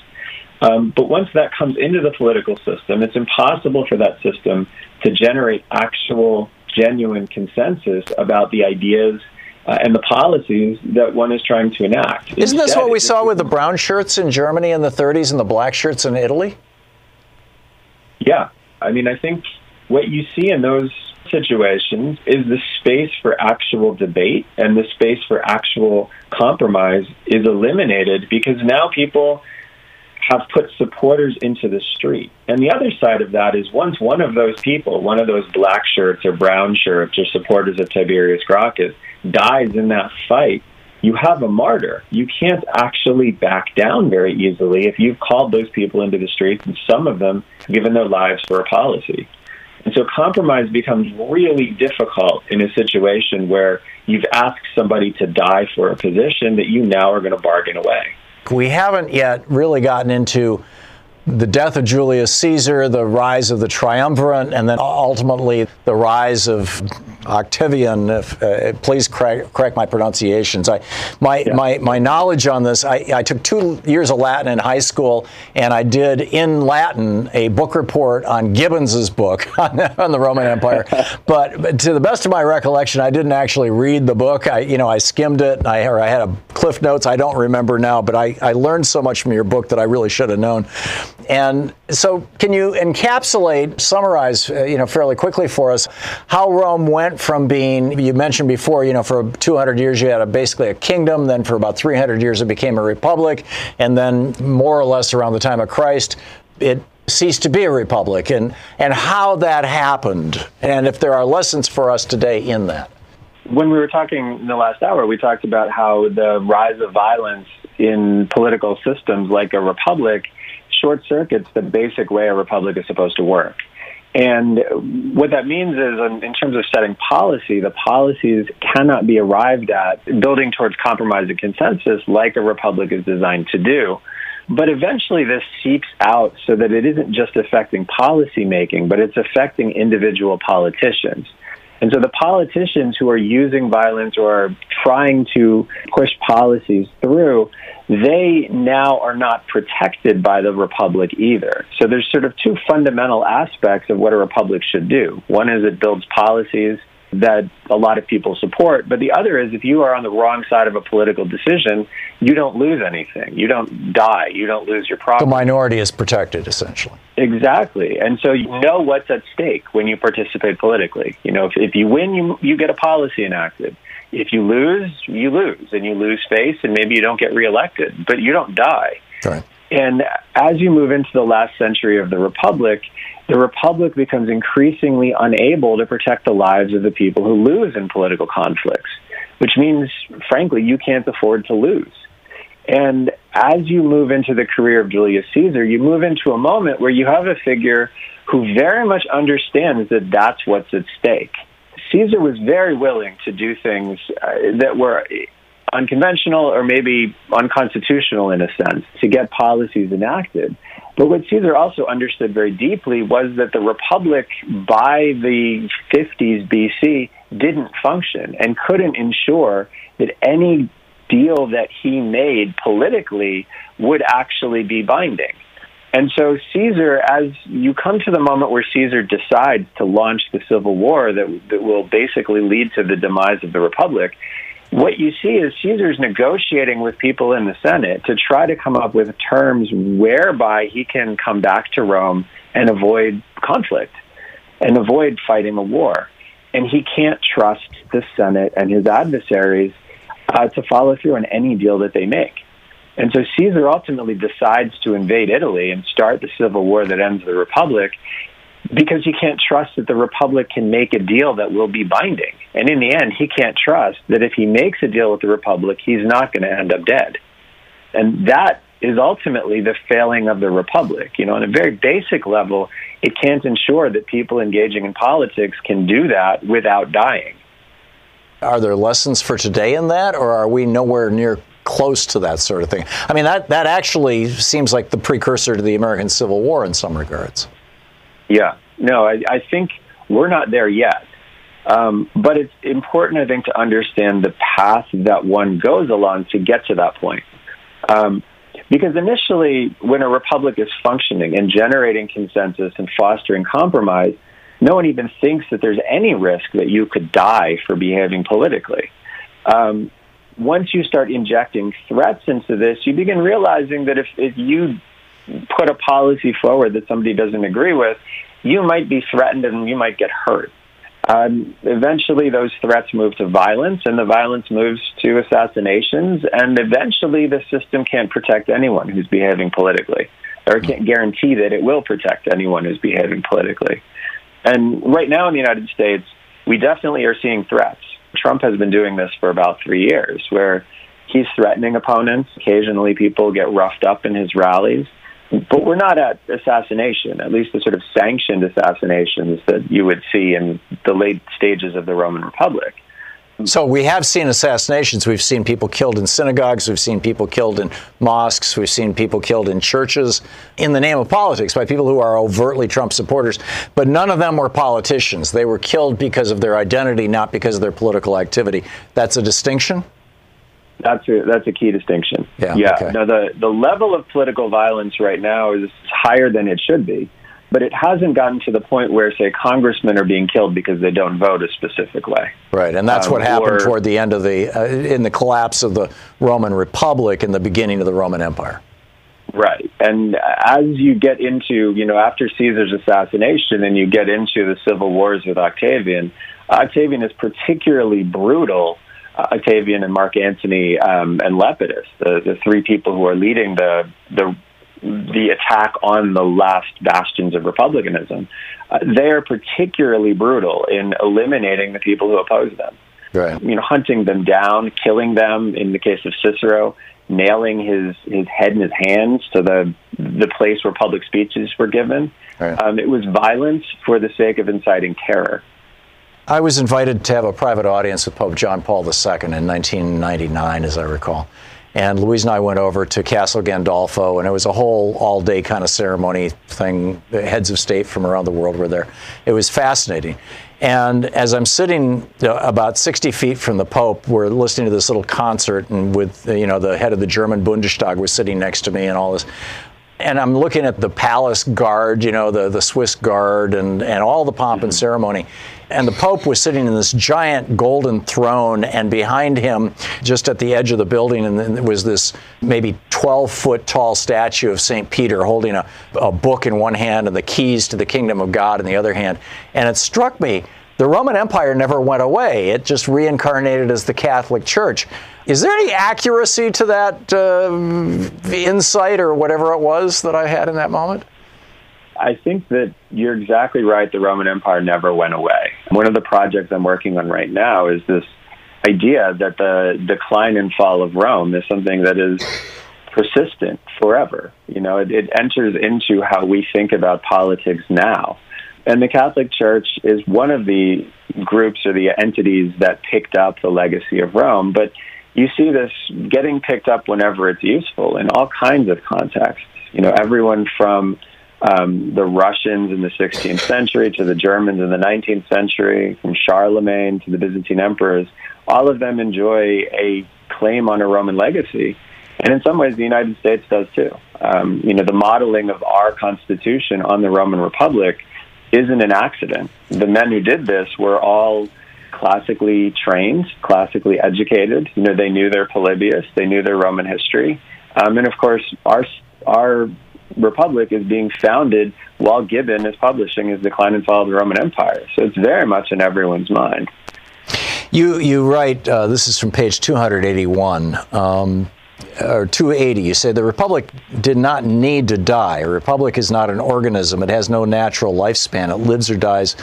Um, but once that comes into the political system, it's impossible for that system to generate actual, genuine consensus about the ideas uh, and the policies that one is trying to enact. Isn't this what we saw with the brown shirts in Germany in the 30s and the black shirts in Italy? Yeah. I mean, I think what you see in those situations is the space for actual debate and the space for actual compromise is eliminated because now people have put supporters into the street. And the other side of that is once one of those people, one of those black shirts or brown shirts or supporters of Tiberius Gracchus, dies in that fight, you have a martyr. You can't actually back down very easily if you've called those people into the streets and some of them given their lives for a policy. And so compromise becomes really difficult in a situation where you've asked somebody to die for a position that you now are going to bargain away. We haven't yet really gotten into the death of Julius Caesar, the rise of the triumvirate, and then ultimately the rise of Octavian. If, uh, please correct, correct, my pronunciations. I, my, yeah. my, my knowledge on this, I, I, took two years of Latin in high school, and I did in Latin a book report on Gibbons's book *laughs* on, on the Roman Empire. *laughs* but, but, to the best of my recollection, I didn't actually read the book. I, you know, I skimmed it, I, or I had a cliff notes. I don't remember now, but I, I learned so much from your book that I really should have known. And so, can you encapsulate, summarize, uh, you know, fairly quickly for us how Rome went from being, you mentioned before, you know, for 200 years you had a, basically a kingdom, then for about 300 years it became a republic, and then more or less around the time of Christ, it ceased to be a republic, and, and how that happened, and if there are lessons for us today in that. When we were talking in the last hour, we talked about how the rise of violence in political systems like a republic short circuits the basic way a republic is supposed to work. And what that means is, in terms of setting policy, the policies cannot be arrived at building towards compromise and consensus like a republic is designed to do. But eventually, this seeps out so that it isn't just affecting policy making, but it's affecting individual politicians. And so the politicians who are using violence or are trying to push policies through, they now are not protected by the republic either. So there's sort of two fundamental aspects of what a republic should do. One is it builds policies that a lot of people support. But the other is if you are on the wrong side of a political decision, you don't lose anything. You don't die. You don't lose your property. The minority is protected, essentially. Exactly. And so you know what's at stake when you participate politically. You know, if, if you win, you, you get a policy enacted. If you lose, you lose, and you lose face, and maybe you don't get reelected, but you don't die. Right. And as you move into the last century of the Republic, the Republic becomes increasingly unable to protect the lives of the people who lose in political conflicts, which means, frankly, you can't afford to lose. And as you move into the career of Julius Caesar, you move into a moment where you have a figure who very much understands that that's what's at stake. Caesar was very willing to do things uh, that were unconventional or maybe unconstitutional in a sense to get policies enacted. But what Caesar also understood very deeply was that the Republic by the 50s BC didn't function and couldn't ensure that any deal that he made politically would actually be binding. And so Caesar, as you come to the moment where Caesar decides to launch the civil war that, that will basically lead to the demise of the Republic, what you see is Caesar's negotiating with people in the Senate to try to come up with terms whereby he can come back to Rome and avoid conflict and avoid fighting a war. And he can't trust the Senate and his adversaries uh, to follow through on any deal that they make. And so Caesar ultimately decides to invade Italy and start the civil war that ends the Republic because he can't trust that the Republic can make a deal that will be binding. And in the end, he can't trust that if he makes a deal with the Republic, he's not going to end up dead. And that is ultimately the failing of the republic. You know, on a very basic level, it can't ensure that people engaging in politics can do that without dying. Are there lessons for today in that, or are we nowhere near close to that sort of thing? I mean, that, that actually seems like the precursor to the American Civil War in some regards. Yeah, no, I, I think we're not there yet. Um, but it's important, I think, to understand the path that one goes along to get to that point. Um, because initially, when a republic is functioning and generating consensus and fostering compromise, no one even thinks that there's any risk that you could die for behaving politically. Um, once you start injecting threats into this, you begin realizing that if, if you put a policy forward that somebody doesn't agree with, you might be threatened and you might get hurt. Um, eventually, those threats move to violence, and the violence moves to assassinations, and eventually, the system can't protect anyone who's behaving politically, or can't guarantee that it will protect anyone who's behaving politically. And right now in the United States, we definitely are seeing threats. Trump has been doing this for about three years, where he's threatening opponents. Occasionally, people get roughed up in his rallies. But we're not at assassination, at least the sort of sanctioned assassinations that you would see in the late stages of the Roman Republic. So we have seen assassinations. We've seen people killed in synagogues. We've seen people killed in mosques. We've seen people killed in churches in the name of politics by people who are overtly Trump supporters. But none of them were politicians. They were killed because of their identity, not because of their political activity. That's a distinction? That's a that's a key distinction. Yeah. Yeah. Okay. No, the the level of political violence right now is higher than it should be, but it hasn't gotten to the point where, say, congressmen are being killed because they don't vote a specific way. Right, and that's Um, what happened or- toward the end of the uh, in the collapse of the Roman Republic and the beginning of the Roman Empire. Right. And as you get into, you know, after Caesar's assassination and you get into the civil wars with Octavian, Octavian is particularly brutal. Uh, Octavian and Mark Antony um, and Lepidus, the, the three people who are leading the the the attack on the last bastions of republicanism, uh, they are particularly brutal in eliminating the people who oppose them Right. you know, hunting them down, killing them. In the case of Cicero, nailing his his head in his hands to the the place where public speeches were given. Right. Um, it was violence for the sake of inciting terror. I was invited to have a private audience with Pope John Paul II in 1999, as I recall. And Louise and I went over to Castel Gandolfo, and it was a whole all day kind of ceremony thing. The heads of state from around the world were there. It was fascinating. And as I'm sitting about 60 feet from the Pope, we're listening to this little concert, and with you know the head of the German Bundestag was sitting next to me, and all this and I'm looking at the palace guard, you know, the, the Swiss guard and, and all the pomp and mm-hmm. ceremony. And the Pope was sitting in this giant golden throne, and behind him, just at the edge of the building, and then there was this maybe 12 foot tall statue of St. Peter holding a, a book in one hand and the keys to the kingdom of God in the other hand. And it struck me the Roman Empire never went away, it just reincarnated as the Catholic Church. Is there any accuracy to that uh, insight or whatever it was that I had in that moment? I think that you're exactly right. The Roman Empire never went away. One of the projects I'm working on right now is this idea that the decline and fall of Rome is something that is persistent forever. You know, it, it enters into how we think about politics now. And the Catholic Church is one of the groups or the entities that picked up the legacy of Rome. But you see this getting picked up whenever it's useful in all kinds of contexts. You know, everyone from um, the Russians in the 16th century to the Germans in the 19th century, from Charlemagne to the Byzantine emperors, all of them enjoy a claim on a Roman legacy. And in some ways, the United States does too. Um, you know, the modeling of our Constitution on the Roman Republic isn't an accident. The men who did this were all classically trained, classically educated. You know, they knew their Polybius, they knew their Roman history, um, and of course, our our republic is being founded while Gibbon is publishing his Decline and Fall of the Roman Empire. So it's very much in everyone's mind. You you write uh, this is from page 281 um, or 280. You say the republic did not need to die. A republic is not an organism. It has no natural lifespan. It lives or dies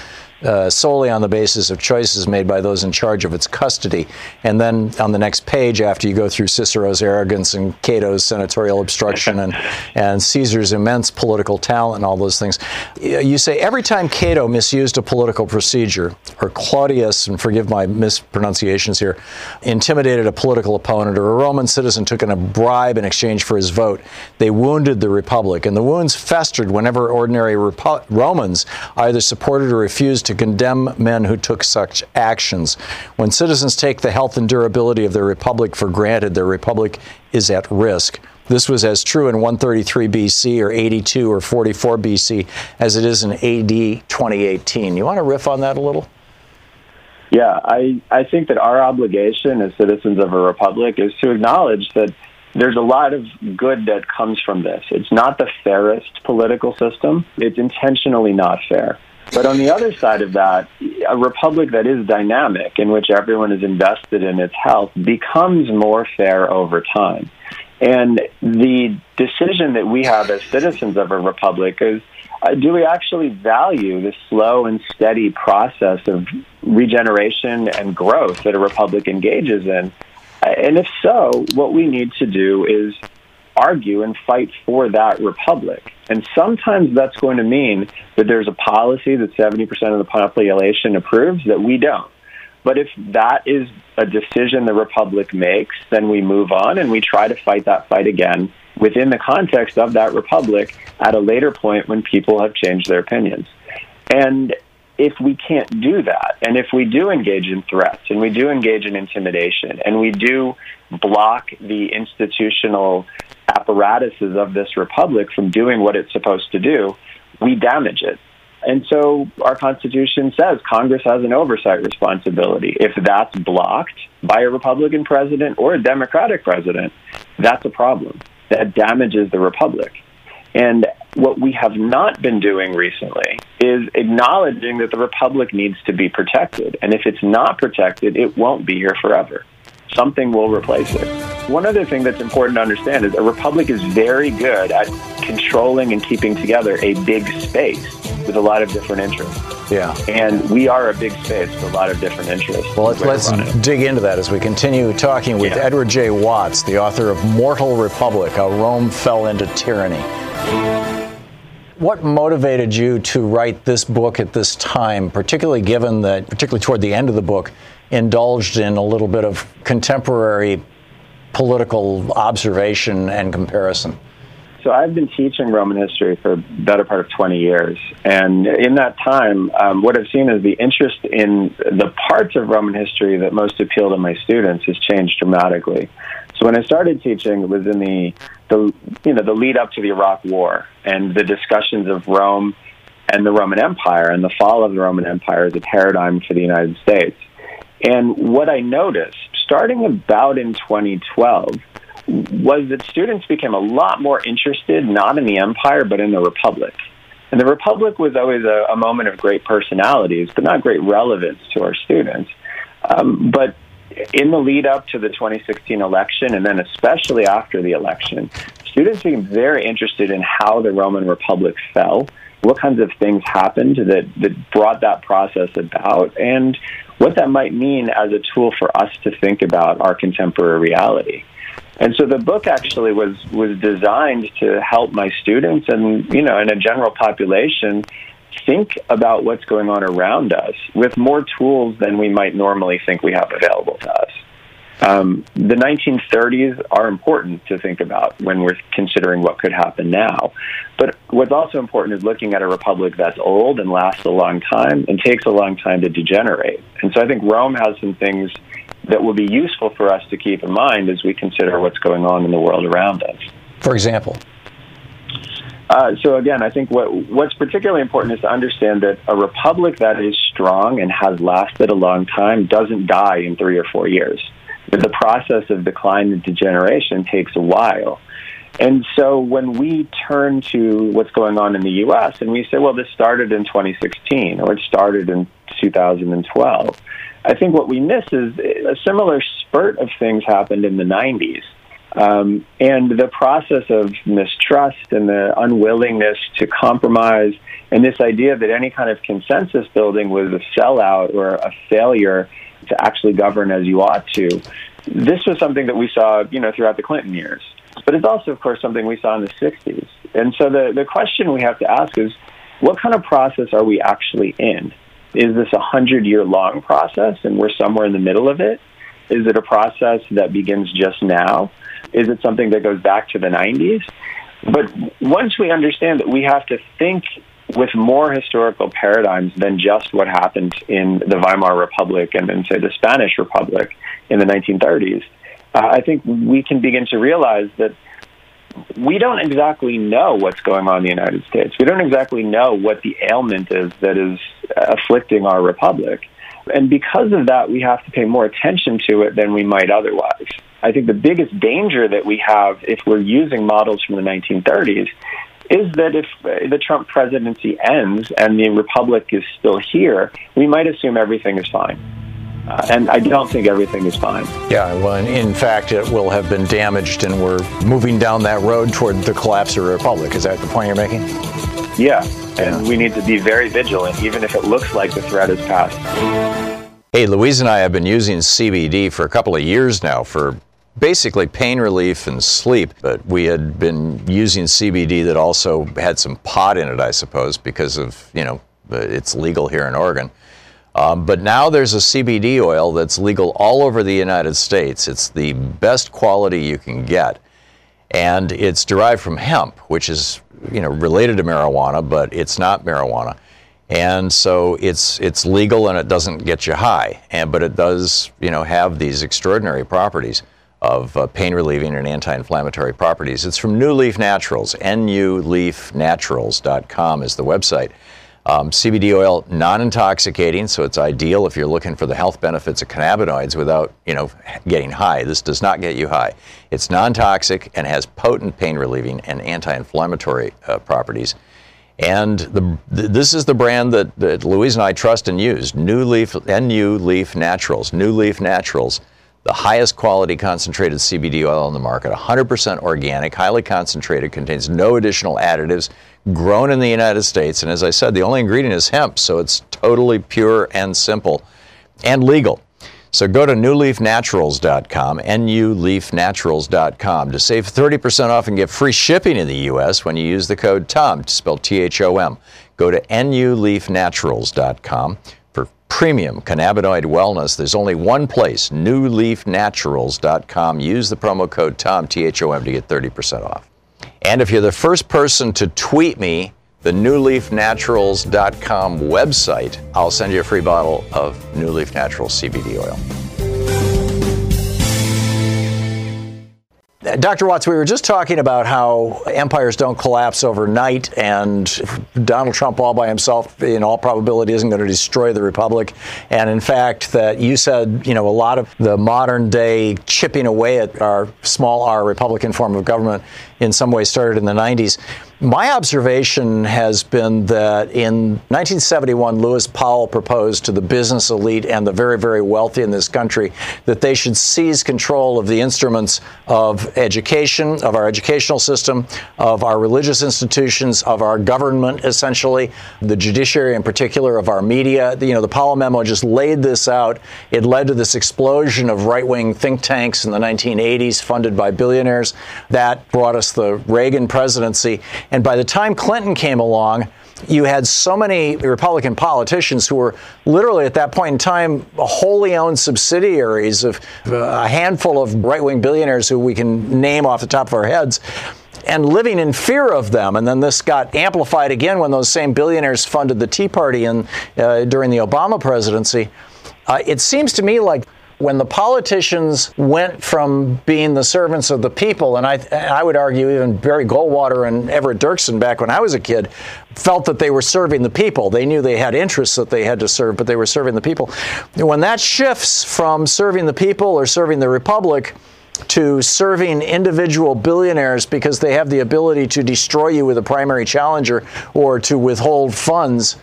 uh, solely on the basis of choices made by those in charge of its custody. And then on the next page, after you go through Cicero's arrogance and Cato's senatorial obstruction and, and Caesar's immense political talent and all those things, you say every time Cato misused a political procedure, or Claudius, and forgive my mispronunciations here, intimidated a political opponent, or a Roman citizen took in a bribe in exchange for his vote, they wounded the republic. And the wounds festered whenever ordinary Repo- Romans either supported or refused to condemn men who took such actions. When citizens take the health and durability of their republic for granted, their republic is at risk. This was as true in 133 BC or 82 or 44 BC as it is in AD 2018. You want to riff on that a little? Yeah, I, I think that our obligation as citizens of a republic is to acknowledge that there's a lot of good that comes from this. It's not the fairest political system, it's intentionally not fair. But on the other side of that, a republic that is dynamic, in which everyone is invested in its health, becomes more fair over time. And the decision that we have as citizens of a republic is uh, do we actually value the slow and steady process of regeneration and growth that a republic engages in? Uh, and if so, what we need to do is argue and fight for that republic. And sometimes that's going to mean that there's a policy that 70% of the population approves that we don't. But if that is a decision the republic makes, then we move on and we try to fight that fight again within the context of that republic at a later point when people have changed their opinions. And if we can't do that, and if we do engage in threats, and we do engage in intimidation, and we do block the institutional apparatuses of this republic from doing what it's supposed to do, we damage it. And so our Constitution says Congress has an oversight responsibility. If that's blocked by a Republican president or a Democratic president, that's a problem. That damages the Republic. And what we have not been doing recently is acknowledging that the Republic needs to be protected. And if it's not protected, it won't be here forever. Something will replace it. One other thing that's important to understand is a republic is very good at controlling and keeping together a big space with a lot of different interests. Yeah. And we are a big space with a lot of different interests. Well, let's, let's dig into that as we continue talking with yeah. Edward J. Watts, the author of Mortal Republic How Rome Fell into Tyranny. What motivated you to write this book at this time, particularly given that, particularly toward the end of the book, indulged in a little bit of contemporary political observation and comparison? So I've been teaching Roman history for better part of 20 years. And in that time, um, what I've seen is the interest in the parts of Roman history that most appeal to my students has changed dramatically. So when I started teaching, it was in the, the you know the lead up to the Iraq War and the discussions of Rome and the Roman Empire and the fall of the Roman Empire as a paradigm for the United States. And what I noticed, starting about in 2012, was that students became a lot more interested not in the empire but in the republic. And the republic was always a, a moment of great personalities, but not great relevance to our students. Um, but in the lead up to the 2016 election, and then especially after the election, students became very interested in how the Roman Republic fell, what kinds of things happened that, that brought that process about, and what that might mean as a tool for us to think about our contemporary reality. And so the book actually was was designed to help my students and you know and a general population think about what's going on around us with more tools than we might normally think we have available to us. Um, the 1930s are important to think about when we're considering what could happen now. But what's also important is looking at a republic that's old and lasts a long time and takes a long time to degenerate. And so I think Rome has some things that will be useful for us to keep in mind as we consider what's going on in the world around us. For example? Uh, so again, I think what what's particularly important is to understand that a republic that is strong and has lasted a long time doesn't die in three or four years. Process of decline and degeneration takes a while. And so when we turn to what's going on in the U.S. and we say, well, this started in 2016 or it started in 2012, I think what we miss is a similar spurt of things happened in the 90s Um, and the process of mistrust and the unwillingness to compromise, and this idea that any kind of consensus building was a sellout or a failure to actually govern as you ought to. This was something that we saw, you know, throughout the Clinton years. But it's also, of course, something we saw in the 60s. And so the, the question we have to ask is what kind of process are we actually in? Is this a hundred year long process and we're somewhere in the middle of it? Is it a process that begins just now? Is it something that goes back to the 90s? But once we understand that we have to think with more historical paradigms than just what happened in the Weimar Republic and then, say, the Spanish Republic in the 1930s, uh, I think we can begin to realize that we don't exactly know what's going on in the United States. We don't exactly know what the ailment is that is afflicting our republic. And because of that, we have to pay more attention to it than we might otherwise. I think the biggest danger that we have if we're using models from the 1930s is that if the Trump presidency ends and the republic is still here, we might assume everything is fine. Uh, and I don't think everything is fine. Yeah, well, in fact, it will have been damaged, and we're moving down that road toward the collapse of the republic. Is that the point you're making? Yeah, and yeah. we need to be very vigilant, even if it looks like the threat is past. Hey, Louise and I have been using CBD for a couple of years now for basically pain relief and sleep. But we had been using CBD that also had some pot in it, I suppose, because of, you know, it's legal here in Oregon. Um, but now there's a CBD oil that's legal all over the United States. It's the best quality you can get. And it's derived from hemp, which is, you know, related to marijuana, but it's not marijuana. And so it's it's legal and it doesn't get you high, and but it does you know have these extraordinary properties of uh, pain relieving and anti-inflammatory properties. It's from NuLeaf Naturals. NuLeafNaturals.com is the website. Um, CBD oil, non-intoxicating, so it's ideal if you're looking for the health benefits of cannabinoids without, you know, getting high. This does not get you high. It's non-toxic and has potent pain-relieving and anti-inflammatory uh, properties. And the, this is the brand that, that Louise and I trust and use. New Leaf, NU Leaf Naturals. NuLeaf Naturals the highest quality concentrated CBD oil on the market, 100% organic, highly concentrated, contains no additional additives, grown in the United States. And as I said, the only ingredient is hemp, so it's totally pure and simple and legal. So go to nuleafnaturals.com, nuleafnaturals.com, to save 30% off and get free shipping in the U.S. when you use the code THOM, spelled T H O M. Go to nuleafnaturals.com premium cannabinoid wellness, there's only one place, nuleafnaturals.com. Use the promo code THOM, T H O M, to get 30% off. And if you're the first person to tweet me the nuleafnaturals.com website, I'll send you a free bottle of NuLeaf Naturals CBD oil. Dr. Watts, we were just talking about how empires don't collapse overnight, and Donald Trump, all by himself, in all probability, isn't going to destroy the republic. And in fact, that you said, you know, a lot of the modern day chipping away at our small r Republican form of government in some ways started in the 90s. My observation has been that in 1971, Lewis Powell proposed to the business elite and the very, very wealthy in this country that they should seize control of the instruments of education, of our educational system, of our religious institutions, of our government, essentially, the judiciary in particular, of our media. You know, the Powell memo just laid this out. It led to this explosion of right wing think tanks in the 1980s funded by billionaires. That brought us the Reagan presidency. And by the time Clinton came along, you had so many Republican politicians who were literally at that point in time wholly owned subsidiaries of a handful of right wing billionaires who we can name off the top of our heads and living in fear of them. And then this got amplified again when those same billionaires funded the Tea Party in, uh, during the Obama presidency. Uh, it seems to me like when the politicians went from being the servants of the people, and I, I would argue even Barry Goldwater and Everett Dirksen back when I was a kid felt that they were serving the people. They knew they had interests that they had to serve, but they were serving the people. When that shifts from serving the people or serving the republic, to serving individual billionaires because they have the ability to destroy you with a primary challenger or to withhold funds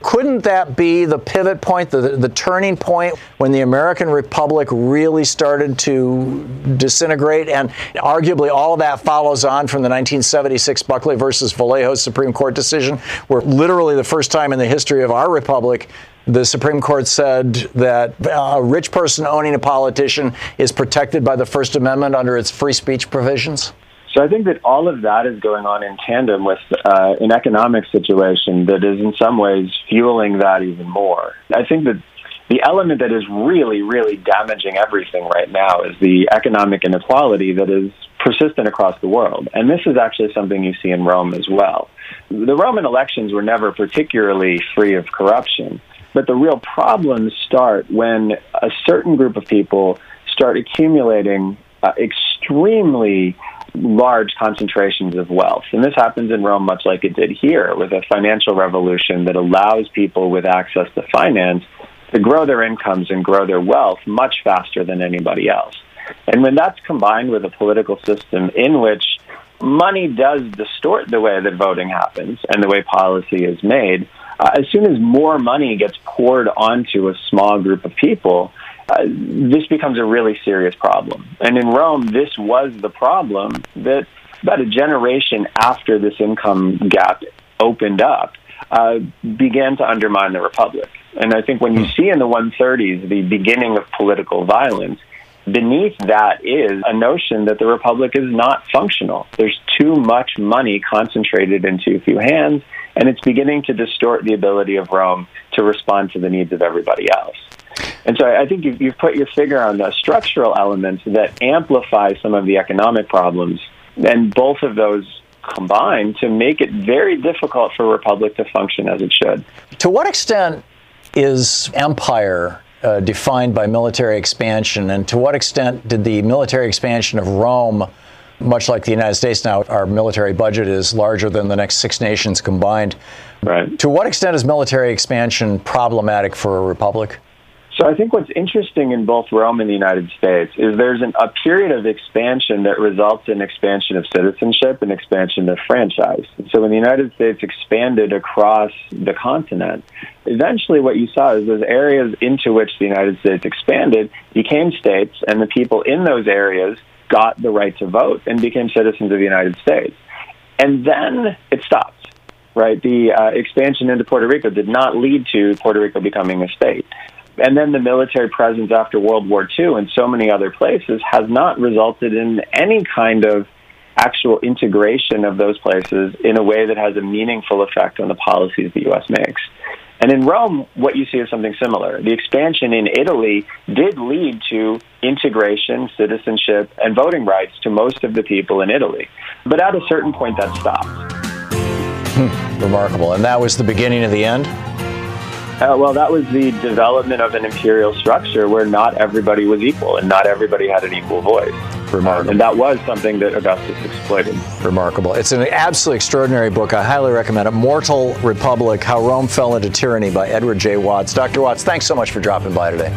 Couldn't that be the pivot point, the, the turning point when the American Republic really started to disintegrate? And arguably all of that follows on from the 1976 Buckley versus Valeo Supreme Court decision, where literally the first time in the history of our republic the Supreme Court said that uh, a rich person owning a politician is protected by the First Amendment under its free speech provisions? So I think that all of that is going on in tandem with uh, an economic situation that is in some ways fueling that even more. I think that the element that is really, really damaging everything right now is the economic inequality that is persistent across the world. And this is actually something you see in Rome as well. The Roman elections were never particularly free of corruption. But the real problems start when a certain group of people start accumulating uh, extremely large concentrations of wealth. And this happens in Rome much like it did here with a financial revolution that allows people with access to finance to grow their incomes and grow their wealth much faster than anybody else. And when that's combined with a political system in which money does distort the way that voting happens and the way policy is made, uh, as soon as more money gets poured onto a small group of people, uh, this becomes a really serious problem. And in Rome, this was the problem that about a generation after this income gap opened up, uh, began to undermine the republic. And I think when you see in the 130s the beginning of political violence, beneath that is a notion that the republic is not functional. There's too much money concentrated in too few hands, and it's beginning to distort the ability of Rome to respond to the needs of everybody else. And so I think you've, you've put your finger on the structural elements that amplify some of the economic problems, and both of those combine to make it very difficult for a republic to function as it should. To what extent is empire uh, defined by military expansion, and to what extent did the military expansion of Rome, much like the United States now, our military budget is larger than the next six nations combined. Right. To what extent is military expansion problematic for a republic? So I think what's interesting in both Rome and the United States is there's an, a period of expansion that results in expansion of citizenship and expansion of franchise. So when the United States expanded across the continent, eventually what you saw is those areas into which the United States expanded became states, and the people in those areas got the right to vote and became citizens of the United States. And then it stopped right? The uh, expansion into Puerto Rico did not lead to Puerto Rico becoming a state and then the military presence after World War II and so many other places has not resulted in any kind of actual integration of those places in a way that has a meaningful effect on the policies the U.S. makes. And in Rome, what you see is something similar. The expansion in Italy did lead to integration, citizenship, and voting rights to most of the people in Italy. But at a certain point, that stopped. Hmm, remarkable. And that was the beginning of the end? Uh, well, that was the development of an imperial structure where not everybody was equal and not everybody had an equal voice. Remarkable. And that was something that Augustus exploited. Remarkable. It's an absolutely extraordinary book. I highly recommend it. Mortal Republic How Rome Fell into Tyranny by Edward J. Watts. Dr. Watts, thanks so much for dropping by today.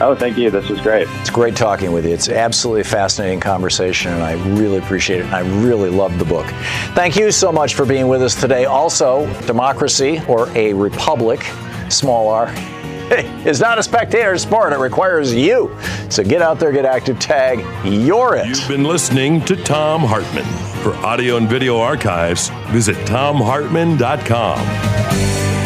Oh, thank you. This was great. It's great talking with you. It's absolutely a fascinating conversation, and I really appreciate it. And I really love the book. Thank you so much for being with us today. Also, Democracy or a Republic small r, is not a spectator sport. It requires you. So get out there, get active, tag, you're it. You've been listening to Thom Hartmann. For audio and video archives, visit thomhartmann.com.